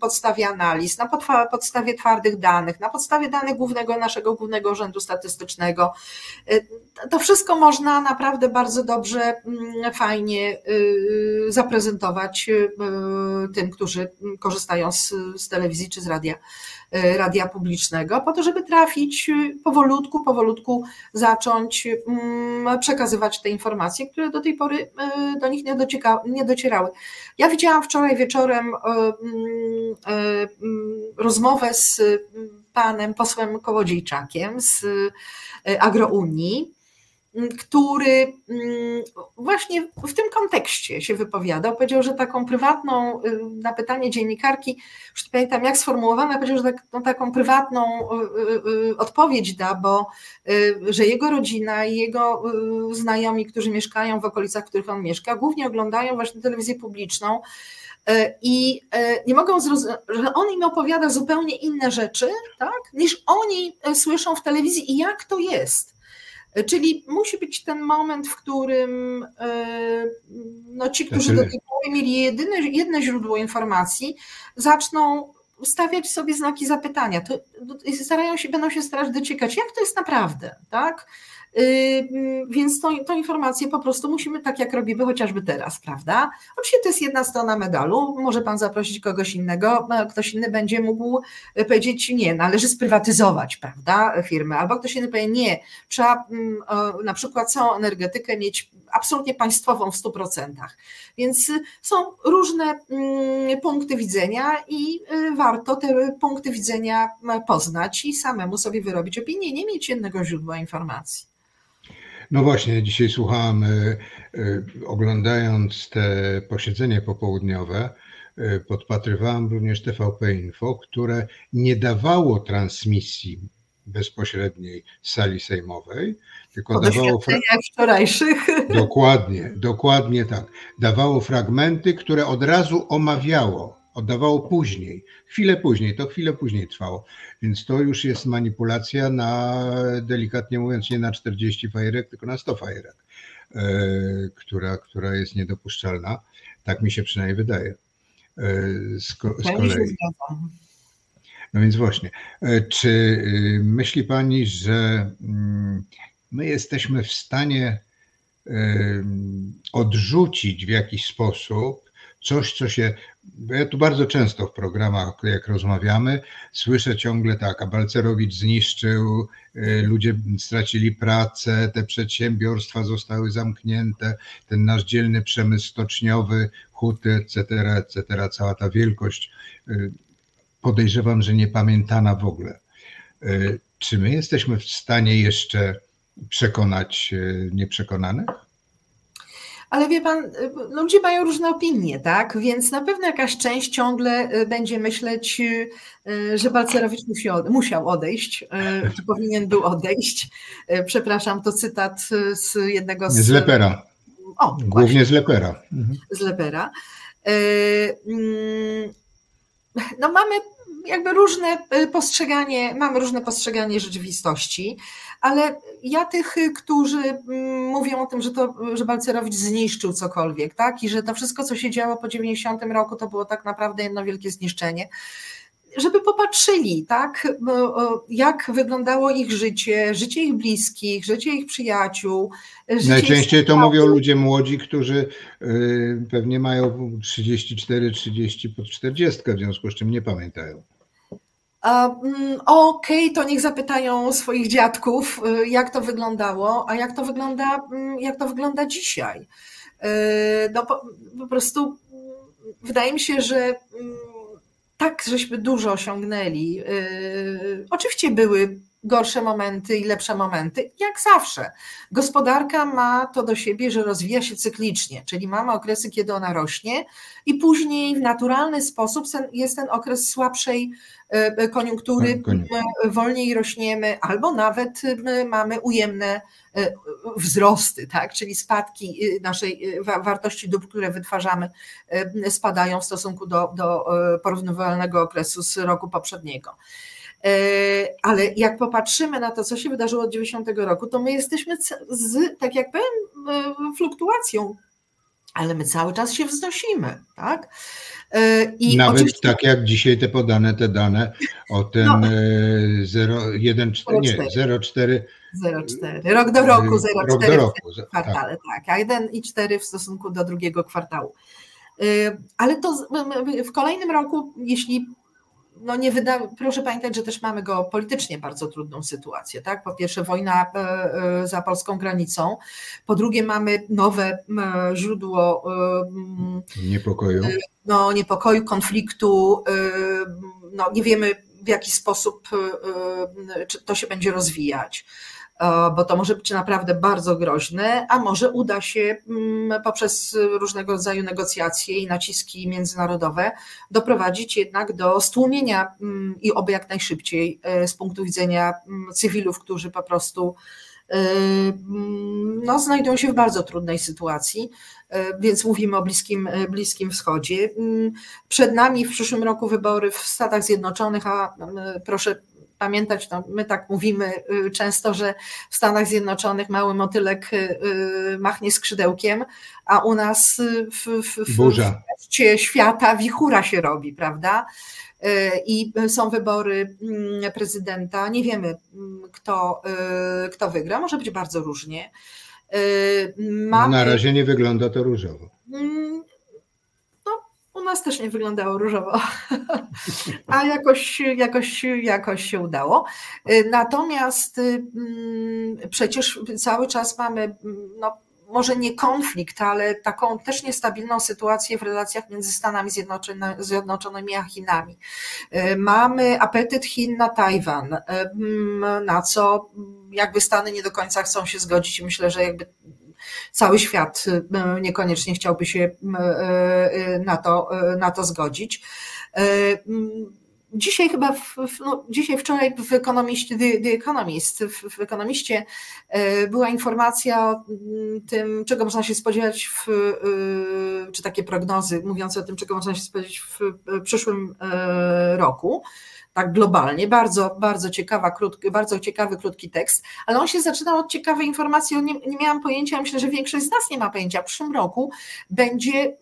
podstawie analiz, na podstawie twardych danych, na podstawie danych głównego, naszego Głównego Urzędu Statystycznego. To wszystko można naprawdę bardzo dobrze, mm, fajnie zaprezentować tym, którzy korzystają z, z telewizji czy z radia, radia publicznego, po to, żeby trafić powolutku, powolutku zacząć mm, przekazywać te informacje, które do tej pory do nich nie, docieka, nie docierały. Ja widziałam wczoraj wieczorem mm, rozmowę z panem posłem Kołodziejczakiem z Agrounii, który właśnie w tym kontekście się wypowiadał. Powiedział, że taką prywatną, y, na pytanie dziennikarki, już pamiętam jak sformułowana, powiedział, że tak, no, taką prywatną y, y, odpowiedź da, bo że jego rodzina i jego znajomi, którzy mieszkają w okolicach, w których on mieszka, głównie oglądają właśnie telewizję publiczną. I nie mogą zrozumieć, że on im opowiada zupełnie inne rzeczy, tak, niż oni słyszą w telewizji i jak to jest. Czyli musi być ten moment, w którym e, no, no ci, którzy do tej pory mieli jedyne, jedno źródło informacji, zaczną stawiać sobie znaki zapytania. To, starają się, będą się starać dociekać, jak to jest naprawdę, tak? Yy, więc tą, tą informację po prostu musimy, tak jak robimy chociażby teraz, prawda? Oczywiście to jest jedna strona medalu, może Pan zaprosić kogoś innego, ktoś inny będzie mógł powiedzieć nie, należy sprywatyzować, prawda, firmy, albo ktoś inny powie nie, trzeba mm, na przykład całą energetykę mieć absolutnie państwową w 100%. Więc są różne mm, punkty widzenia i y, warto te punkty widzenia poznać i samemu sobie wyrobić opinię, nie mieć jednego źródła informacji. No właśnie, dzisiaj słuchałem, y, y, oglądając te posiedzenie popołudniowe, y, podpatrywałem również TVP Info, które nie dawało transmisji bezpośredniej sali sejmowej, tylko dawało. Wczorajszych. Dokładnie, dokładnie tak. Dawało fragmenty, które od razu omawiało oddawało później, chwilę później, to chwilę później trwało. Więc to już jest manipulacja na, delikatnie mówiąc, nie na 40 fajerek, tylko na 100 fajerek, e, która, która jest niedopuszczalna. Tak mi się przynajmniej wydaje. E, z, z kolei. No więc właśnie, e, czy y, myśli Pani, że mm, my jesteśmy w stanie odrzucić w jakiś sposób coś, co się. Ja tu bardzo często w programach, jak rozmawiamy, słyszę ciągle tak, a Balcerowicz zniszczył, y, ludzie stracili pracę, te przedsiębiorstwa zostały zamknięte, ten nasz dzielny przemysł stoczniowy, huty, etc., etc., cała ta wielkość, y, podejrzewam, że nie pamiętana w ogóle. Y, czy my jesteśmy w stanie jeszcze przekonać nieprzekonanych? Ale wie pan, ludzie mają różne opinie, tak? Więc na pewno jakaś część ciągle y, będzie myśleć, y, y, że Balcerowicz musiał, musiał odejść, czy powinien był odejść. Przepraszam, to cytat z jednego z. Z Lepera. O, Głównie właśnie. z Lepera. Mhm. Z Lepera. Mm, no mamy jakby różne postrzeganie, mamy różne postrzeganie rzeczywistości ale ja tych, którzy mm, mówią o tym, że, to, że Balcerowicz zniszczył cokolwiek, tak? I że to wszystko, co się działo po 90 roku, to było tak naprawdę jedno wielkie zniszczenie żeby popatrzyli, tak, jak wyglądało ich życie, życie ich bliskich, życie ich przyjaciół. Życie Najczęściej ich to mówią ludzie młodzi, którzy y, pewnie mają 34, 30 pod 40, w związku z czym nie pamiętają. Mm, okej, okay, to niech zapytają swoich dziadków, y, jak to wyglądało, a jak to wygląda, mm, jak to wygląda dzisiaj. Y, no po, po prostu mm, wydaje mi się, że tak żeśmy dużo osiągnęli. Y, oczywiście były gorsze momenty i lepsze momenty, jak zawsze. Gospodarka ma to do siebie, że rozwija się cyklicznie, czyli mamy okresy, kiedy ona rośnie, i później w naturalny sposób jest ten okres słabszej e, e, koniunktury, tak, wolniej rośniemy, albo nawet mamy ujemne e, wzrosty, tak? czyli spadki naszej wartości dóbr, które wytwarzamy, spadają w stosunku do, do porównywalnego okresu z roku poprzedniego. E, ale jak popatrzymy na to, co się wydarzyło od 90 roku, to my jesteśmy z, tak jak powiem, e, fluktuacją, ale my cały czas się wznosimy, tak? E, I Nawet oczywiście... tak jak dzisiaj te podane te dane o ten no. 0,1, nie, 0,4 0,4. Rok do roku 0,4 rok do roku. w kwartale, tak. tak, a 1,4 w stosunku do drugiego kwartału. Ale to w kolejnym roku, jeśli no nie wyda, proszę pamiętać, że też mamy go politycznie bardzo trudną sytuację. Tak? Po pierwsze, wojna e, e, za polską granicą, po drugie, mamy nowe źródło niepokoju, no, niepokoju konfliktu. No, nie wiemy, w jaki sposób to się będzie rozwijać. E, bo to może być naprawdę bardzo groźne, a może uda się mm, poprzez różnego rodzaju negocjacje i naciski międzynarodowe doprowadzić jednak do stłumienia mm, i oby jak najszybciej e, z punktu widzenia mm, cywilów, którzy po prostu e, no, znajdują się w bardzo trudnej sytuacji, więc mówimy o Bliskim, Bliskim Wschodzie. Przed nami w przyszłym roku wybory w Stanach Zjednoczonych, a proszę pamiętać, no, my tak mówimy często, że w Stanach Zjednoczonych mały motylek machnie skrzydełkiem, a u nas w, w, w, Burza. w świata wichura się robi, prawda? I są wybory mm, prezydenta. Nie wiemy, mm, kto, kto wygra. Może być bardzo różnie. Mamy... Na razie nie wygląda to różowo. Mm, nas też nie wyglądało różowo, a jakoś, jakoś, jakoś się udało. Natomiast przecież cały czas mamy no, może nie konflikt, ale taką też niestabilną sytuację w relacjach między Stanami Zjednoczonymi a Chinami. Mamy apetyt Chin na Tajwan, na co jakby Stany nie do końca chcą się zgodzić. Myślę, że jakby cały świat niekoniecznie chciałby się na to, na to zgodzić. Dzisiaj chyba, w, no, dzisiaj, wczoraj w Economist, The, The Economist, w, w była informacja o mm, tym, czego można się spodziewać, w, czy takie prognozy mówiące o tym, czego można się spodziewać w przyszłym roku tak globalnie, bardzo, bardzo, ciekawa, krótki, bardzo ciekawy, krótki tekst, ale on się zaczynał od ciekawej informacji, nie, nie miałam pojęcia, myślę, że większość z nas nie ma pojęcia, w przyszłym roku będzie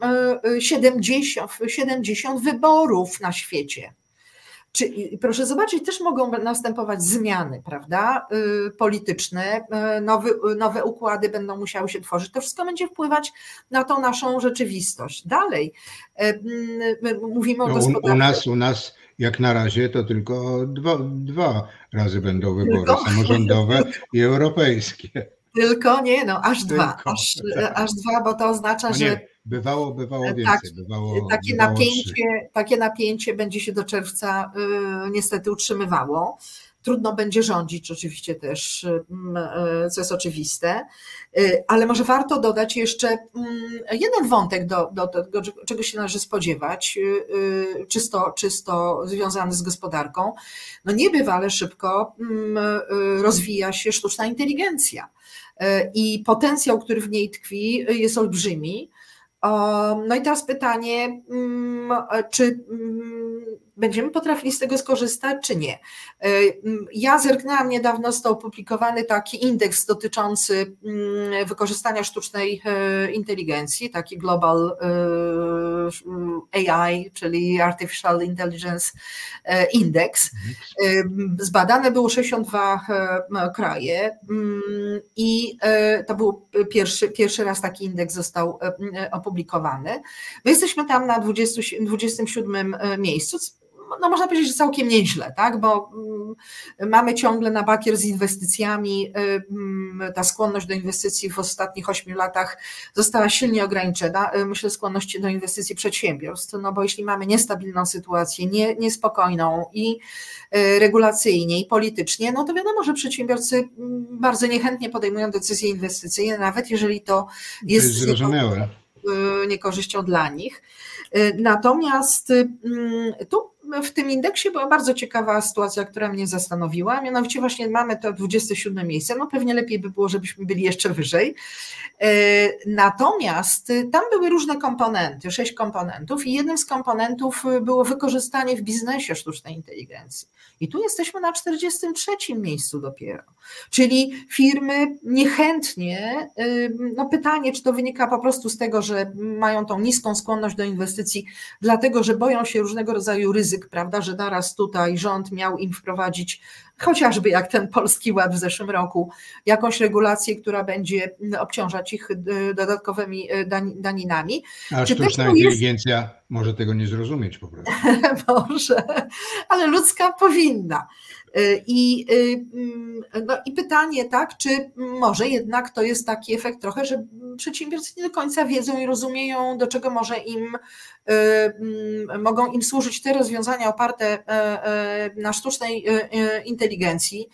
70, 70 wyborów na świecie. Czy, proszę zobaczyć, też mogą następować zmiany, prawda, y, polityczne, nowy, nowe układy będą musiały się tworzyć. To wszystko będzie wpływać na tą naszą rzeczywistość. Dalej, mówimy o no, gospodarce. U nas, u nas jak na razie to tylko dwa, dwa razy będą wybory tylko? samorządowe i europejskie. Tylko nie, no aż tylko. dwa, aż, aż dwa, bo to oznacza, no że Bywało, bywało więcej. Tak, bywało, takie, bywało napięcie, takie napięcie będzie się do czerwca y, niestety utrzymywało. Trudno będzie rządzić oczywiście też, y, co jest oczywiste, y, ale może warto dodać jeszcze mm, jeden wątek do, do tego, czego się należy spodziewać, czysto, czysto związany z gospodarką. No niebywale szybko mm, rozwija się sztuczna inteligencja i potencjał, który w niej tkwi, jest olbrzymi. No i teraz pytanie, mm, czy mm, będziemy potrafili z tego skorzystać, czy nie? E, ja zerknęłam niedawno, został opublikowany taki indeks dotyczący mm, wykorzystania sztucznej e, inteligencji, taki Global e, AI, czyli Artificial Intelligence Index. Zbadane było 62 kraje i to był pierwszy, pierwszy raz taki indeks został opublikowany. My jesteśmy tam na 20, 27 miejscu, no można powiedzieć, że całkiem nieźle, tak? bo mm, mamy ciągle na bakier z inwestycjami. Y, mm, ta skłonność do inwestycji w ostatnich ośmiu latach została silnie ograniczona. Y, myślę, skłonności do inwestycji przedsiębiorstw, no bo jeśli mamy niestabilną sytuację, nie, niespokojną i y, regulacyjnie, i politycznie, no to wiadomo, że przedsiębiorcy mm, bardzo niechętnie podejmują decyzje inwestycyjne, nawet jeżeli to jest, to jest zrozumiałe. niekorzyścią dla nich. Natomiast tu w tym indeksie była bardzo ciekawa sytuacja, która mnie zastanowiła, mianowicie właśnie mamy to 27 miejsce, no pewnie lepiej by było, żebyśmy byli jeszcze wyżej. E, natomiast tam były różne komponenty, sześć komponentów i jednym z komponentów było wykorzystanie w biznesie sztucznej inteligencji. I tu jesteśmy na 43 miejscu dopiero. Czyli firmy niechętnie, no pytanie, czy to wynika po prostu z tego, że mają tą niską skłonność do inwestycji, dlatego że boją się różnego rodzaju ryzyk, prawda, że naraz tutaj rząd miał im wprowadzić chociażby jak ten polski ład w zeszłym roku, jakąś regulację, która będzie obciążać ich y, dodatkowymi y, daninami. A Czy sztuczna inteligencja jest... może tego nie zrozumieć po prostu. może, ale ludzka powinna. Y, I, mm, no i pytanie, tak, czy może jednak to jest taki efekt trochę, że przedsiębiorcy nie do końca wiedzą i rozumieją, do czego może im mm, mogą im służyć te rozwiązania oparte e, e, na sztucznej e, inteligencji,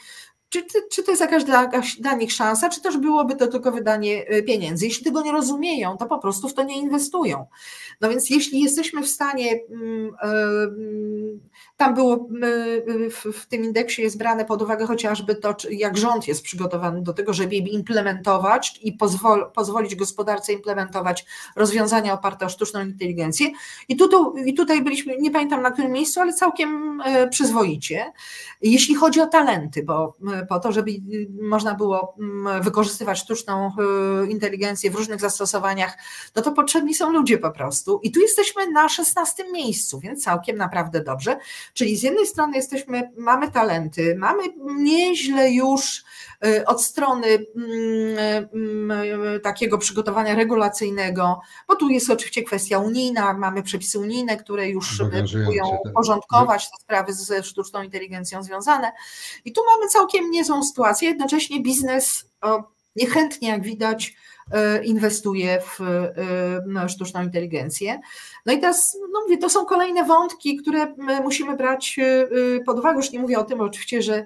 czy, czy to jest jakaś dla, dla nich szansa, czy też byłoby to tylko wydanie y, pieniędzy? Jeśli tego nie rozumieją, to po prostu w to nie inwestują. No więc jeśli jesteśmy w stanie, mm, y, tam było y, w tym indeksie jest brane pod uwagę chociażby to, jak rząd jest przygotowany do tego, żeby implementować i pozwol, pozwolić gospodarce implementować rozwiązania oparte o sztuczną inteligencję. I tutaj, I tutaj byliśmy, nie pamiętam na którym miejscu, ale całkiem przyzwoicie. Jeśli chodzi o talenty, bo po to, żeby można było mm, wykorzystywać sztuczną y, inteligencję w różnych zastosowaniach, no to potrzebni są ludzie po prostu. I tu jesteśmy na 16 miejscu, więc całkiem naprawdę dobrze. Czyli z jednej strony jesteśmy, mamy talenty, mamy nieźle już y, od strony mm, mm, takiego przygotowania regulacyjnego, bo tu jest oczywiście kwestia unijna, mamy przepisy unijne, które już próbują tak. porządkować te sprawy ze sztuczną inteligencją związane. I tu mamy całkiem niezłą sytuację, jednocześnie biznes niechętnie, jak widać, inwestuje w e, sztuczną inteligencję. No i teraz, no mówię, to są kolejne wątki, które musimy brać e, pod uwagę. Już nie mówię o tym oczywiście, że,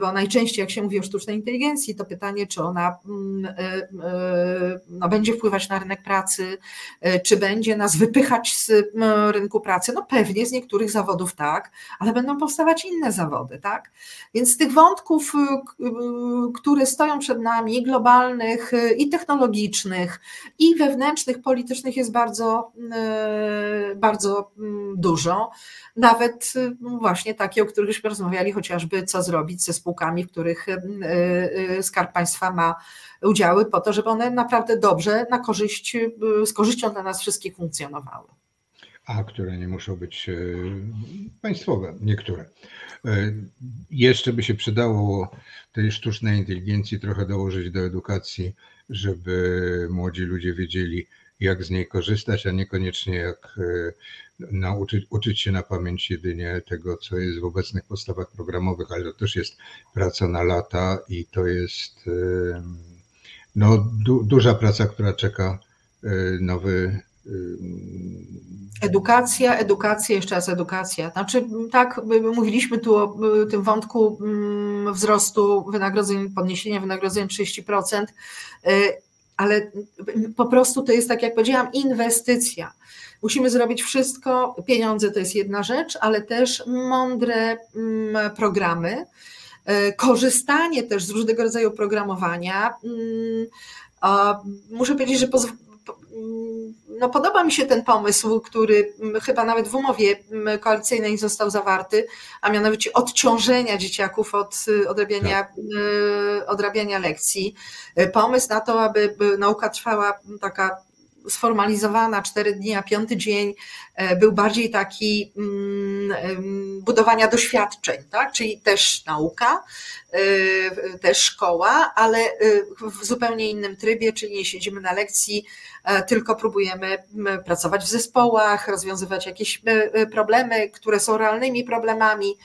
bo najczęściej jak się mówi o sztucznej inteligencji, to pytanie, czy ona mm, no, będzie wpływać na rynek pracy, czy będzie nas wypychać z rynku pracy. No pewnie z niektórych zawodów tak, ale będą powstawać inne zawody, tak? Więc z tych wątków, które stoją przed nami, globalnych i technologicznych, technologicznych i wewnętrznych, politycznych jest bardzo, e, bardzo mm, dużo. Nawet e, właśnie takie, o których już rozmawiali, chociażby co zrobić ze spółkami, w których e, Skarb Państwa ma udziały, po to, żeby one naprawdę dobrze, na korzyść, z korzyścią dla nas wszystkich funkcjonowały. A które nie muszą być państwowe, niektóre. Jeszcze by się przydało tej sztucznej inteligencji trochę dołożyć do edukacji żeby młodzi ludzie wiedzieli, jak z niej korzystać, a niekoniecznie jak e, nauczyć uczyć się na pamięć jedynie tego, co jest w obecnych podstawach programowych, ale to też jest praca na lata i to jest no, du, duża praca, która czeka e, nowy. Edukacja, edukacja, jeszcze raz edukacja. Znaczy, tak, mówiliśmy tu o tym wątku mm, wzrostu wynagrodzeń, podniesienia wynagrodzeń 30%. Y, ale po prostu to jest, tak jak powiedziałam, inwestycja. Musimy zrobić wszystko. Pieniądze to jest jedna rzecz, ale też mądre mm, programy, y, korzystanie też z różnego rodzaju programowania. Mm, muszę powiedzieć, że no podoba mi się ten pomysł, który chyba nawet w umowie koalicyjnej został zawarty, a mianowicie odciążenia dzieciaków od odrabiania, tak. odrabiania lekcji. Pomysł na to, aby nauka trwała taka sformalizowana, cztery dni, a piąty dzień e, był bardziej taki mm, budowania doświadczeń, tak? czyli też nauka, e, też szkoła, ale e, w zupełnie innym trybie, czyli nie siedzimy na lekcji, tylko próbujemy pracować w zespołach, rozwiązywać jakieś problemy, które są realnymi problemami,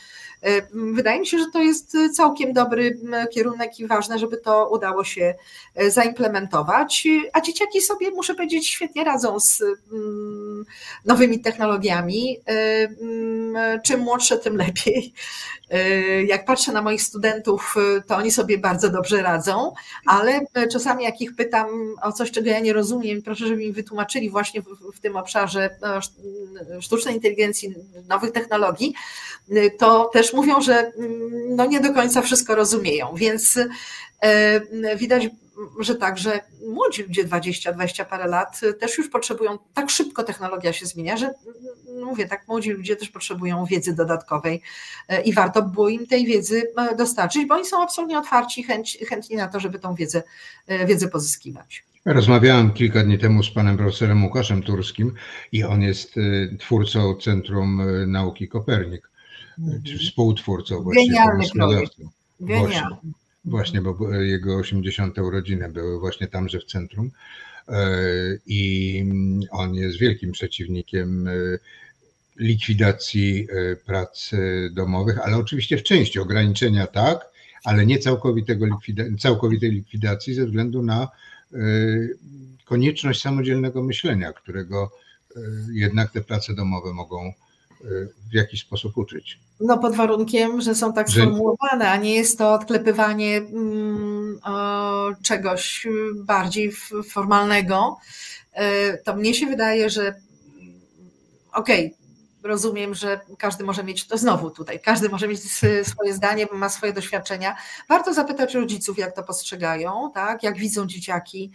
wydaje mi się, że to jest całkiem dobry kierunek i ważne, żeby to udało się e, zaimplementować. A dzieciaki sobie, muszę powiedzieć, świetnie radzą z nowymi technologiami. E, czym młodsze, tym lepiej. Jak patrzę na moich studentów, to oni sobie bardzo dobrze radzą, ale czasami jak ich pytam o coś, czego ja nie rozumiem, proszę, żeby mi wytłumaczyli właśnie w, w tym obszarze sztucznej inteligencji, nowych technologii, to też mówią, że mm, no nie do końca wszystko rozumieją, więc widać, że tak, że młodzi ludzie 20-20 parę lat też już potrzebują, tak szybko technologia się zmienia, że mm, mówię, tak młodzi ludzie też potrzebują wiedzy dodatkowej e, i warto było im tej wiedzy e, dostarczyć, bo oni są absolutnie otwarci, chęć, chętni na to, żeby tą wiedzę, wiedzę pozyskiwać. Rozmawiałem kilka dni temu z panem profesorem Łukaszem Turskim i on jest twórcą Centrum Nauki Kopernik czy współtwórcą właśnie Genialny pomysłodawcą. Właśnie, właśnie, bo jego 80. urodziny były właśnie tamże w centrum e, i on jest wielkim przeciwnikiem e, likwidacji e, prac domowych, ale oczywiście w części ograniczenia tak, ale nie całkowitego likwida całkowitej likwidacji ze względu na konieczność samodzielnego myślenia, którego jednak te prace domowe mogą w jakiś sposób uczyć. No pod warunkiem, że są tak sformułowane, a nie jest to odklepywanie mm, czegoś bardziej formalnego. To mnie się wydaje, że okej, okay, rozumiem, że każdy może mieć, to znowu tutaj, każdy może mieć swoje zdanie, ma swoje doświadczenia. Warto zapytać rodziców, jak to postrzegają, tak? jak widzą dzieciaki,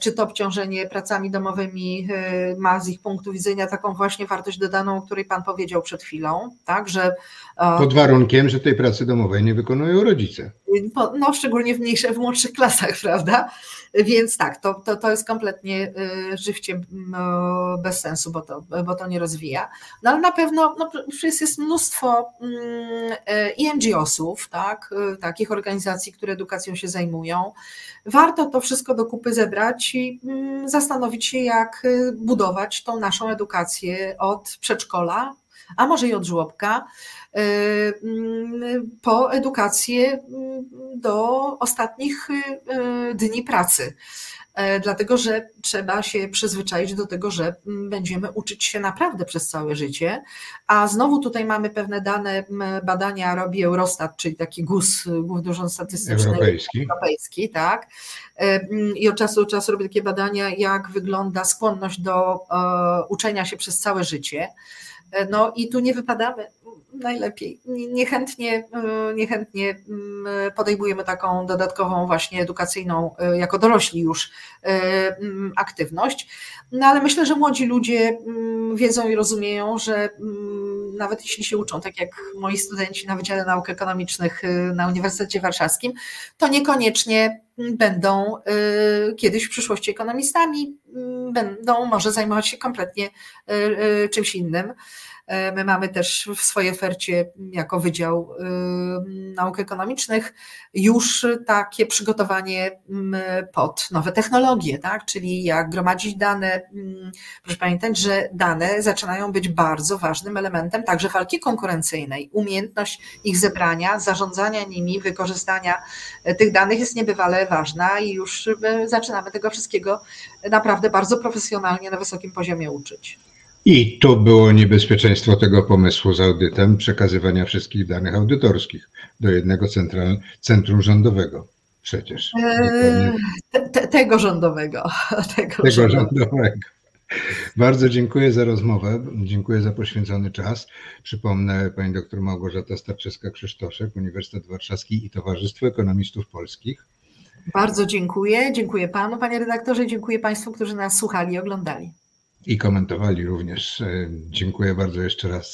czy to obciążenie pracami domowymi e, ma z ich punktu widzenia taką właśnie wartość dodaną, o której Pan powiedział przed chwilą, tak? że e, pod warunkiem, że tej pracy domowej nie wykonują rodzice. No, szczególnie w mniejszych, w młodszych klasach, prawda? Więc tak, to, to, to jest kompletnie żywciem bez sensu, bo to, bo to nie rozwija. No ale na pewno no, przecież jest mnóstwo mm, e, i NGO-sów, tak, e, takich organizacji, które edukacją się zajmują. Warto to wszystko do kupy zebrać i mm, zastanowić się, jak e, budować tą naszą edukację od przedszkola, a może i od żłobka, mm, po edukację do ostatnich dni pracy. E, dlatego że trzeba się przyzwyczaić do tego, że mm, będziemy uczyć się naprawdę przez całe życie. A znowu tutaj mamy pewne dane, badania robi Eurostat, czyli taki GUS, Główny Urząd Statystyczny Europejski. Europejski tak. E, I od czasu do czasu robi takie badania, jak wygląda skłonność do e, uczenia się przez całe życie. No i tu nie wypadamy najlepiej. Niechętnie, e, niechętnie mm, podejmujemy taką dodatkową właśnie edukacyjną, e, jako dorośli już mm, aktywność. No ale myślę, że młodzi ludzie mm, wiedzą i rozumieją, że nawet jeśli się uczą, tak jak moi studenci na Wydziale Nauk Ekonomicznych na Uniwersytecie Warszawskim, to niekoniecznie będą kiedyś w przyszłości ekonomistami, będą może zajmować się kompletnie czymś innym. E, my mamy też w swojej ofercie jako Wydział y, Nauk Ekonomicznych już takie przygotowanie pod nowe technologie, tak? czyli jak gromadzić dane. Proszę pamiętać, że dane zaczynają być bardzo ważnym elementem także walki konkurencyjnej. Umiejętność ich zebrania, zarządzania nimi, wykorzystania e, tych danych jest niebywale ważna i już e, zaczynamy tego wszystkiego naprawdę bardzo profesjonalnie na wysokim poziomie uczyć. I to było niebezpieczeństwo tego pomysłu z audytem przekazywania wszystkich danych audytorskich do jednego central, centrum rządowego. Przecież. Eee, te, tego rządowego. Tego, tego rządowego. rządowego. Bardzo dziękuję za rozmowę, dziękuję za poświęcony czas. Przypomnę pani doktor Małgorzata Starczewska-Krzysztoszek, Uniwersytet Warszawski i Towarzystwo Ekonomistów Polskich. Bardzo dziękuję. Dziękuję panu, panie redaktorze, dziękuję państwu, którzy nas słuchali i oglądali i komentowali również. E, dziękuję bardzo jeszcze raz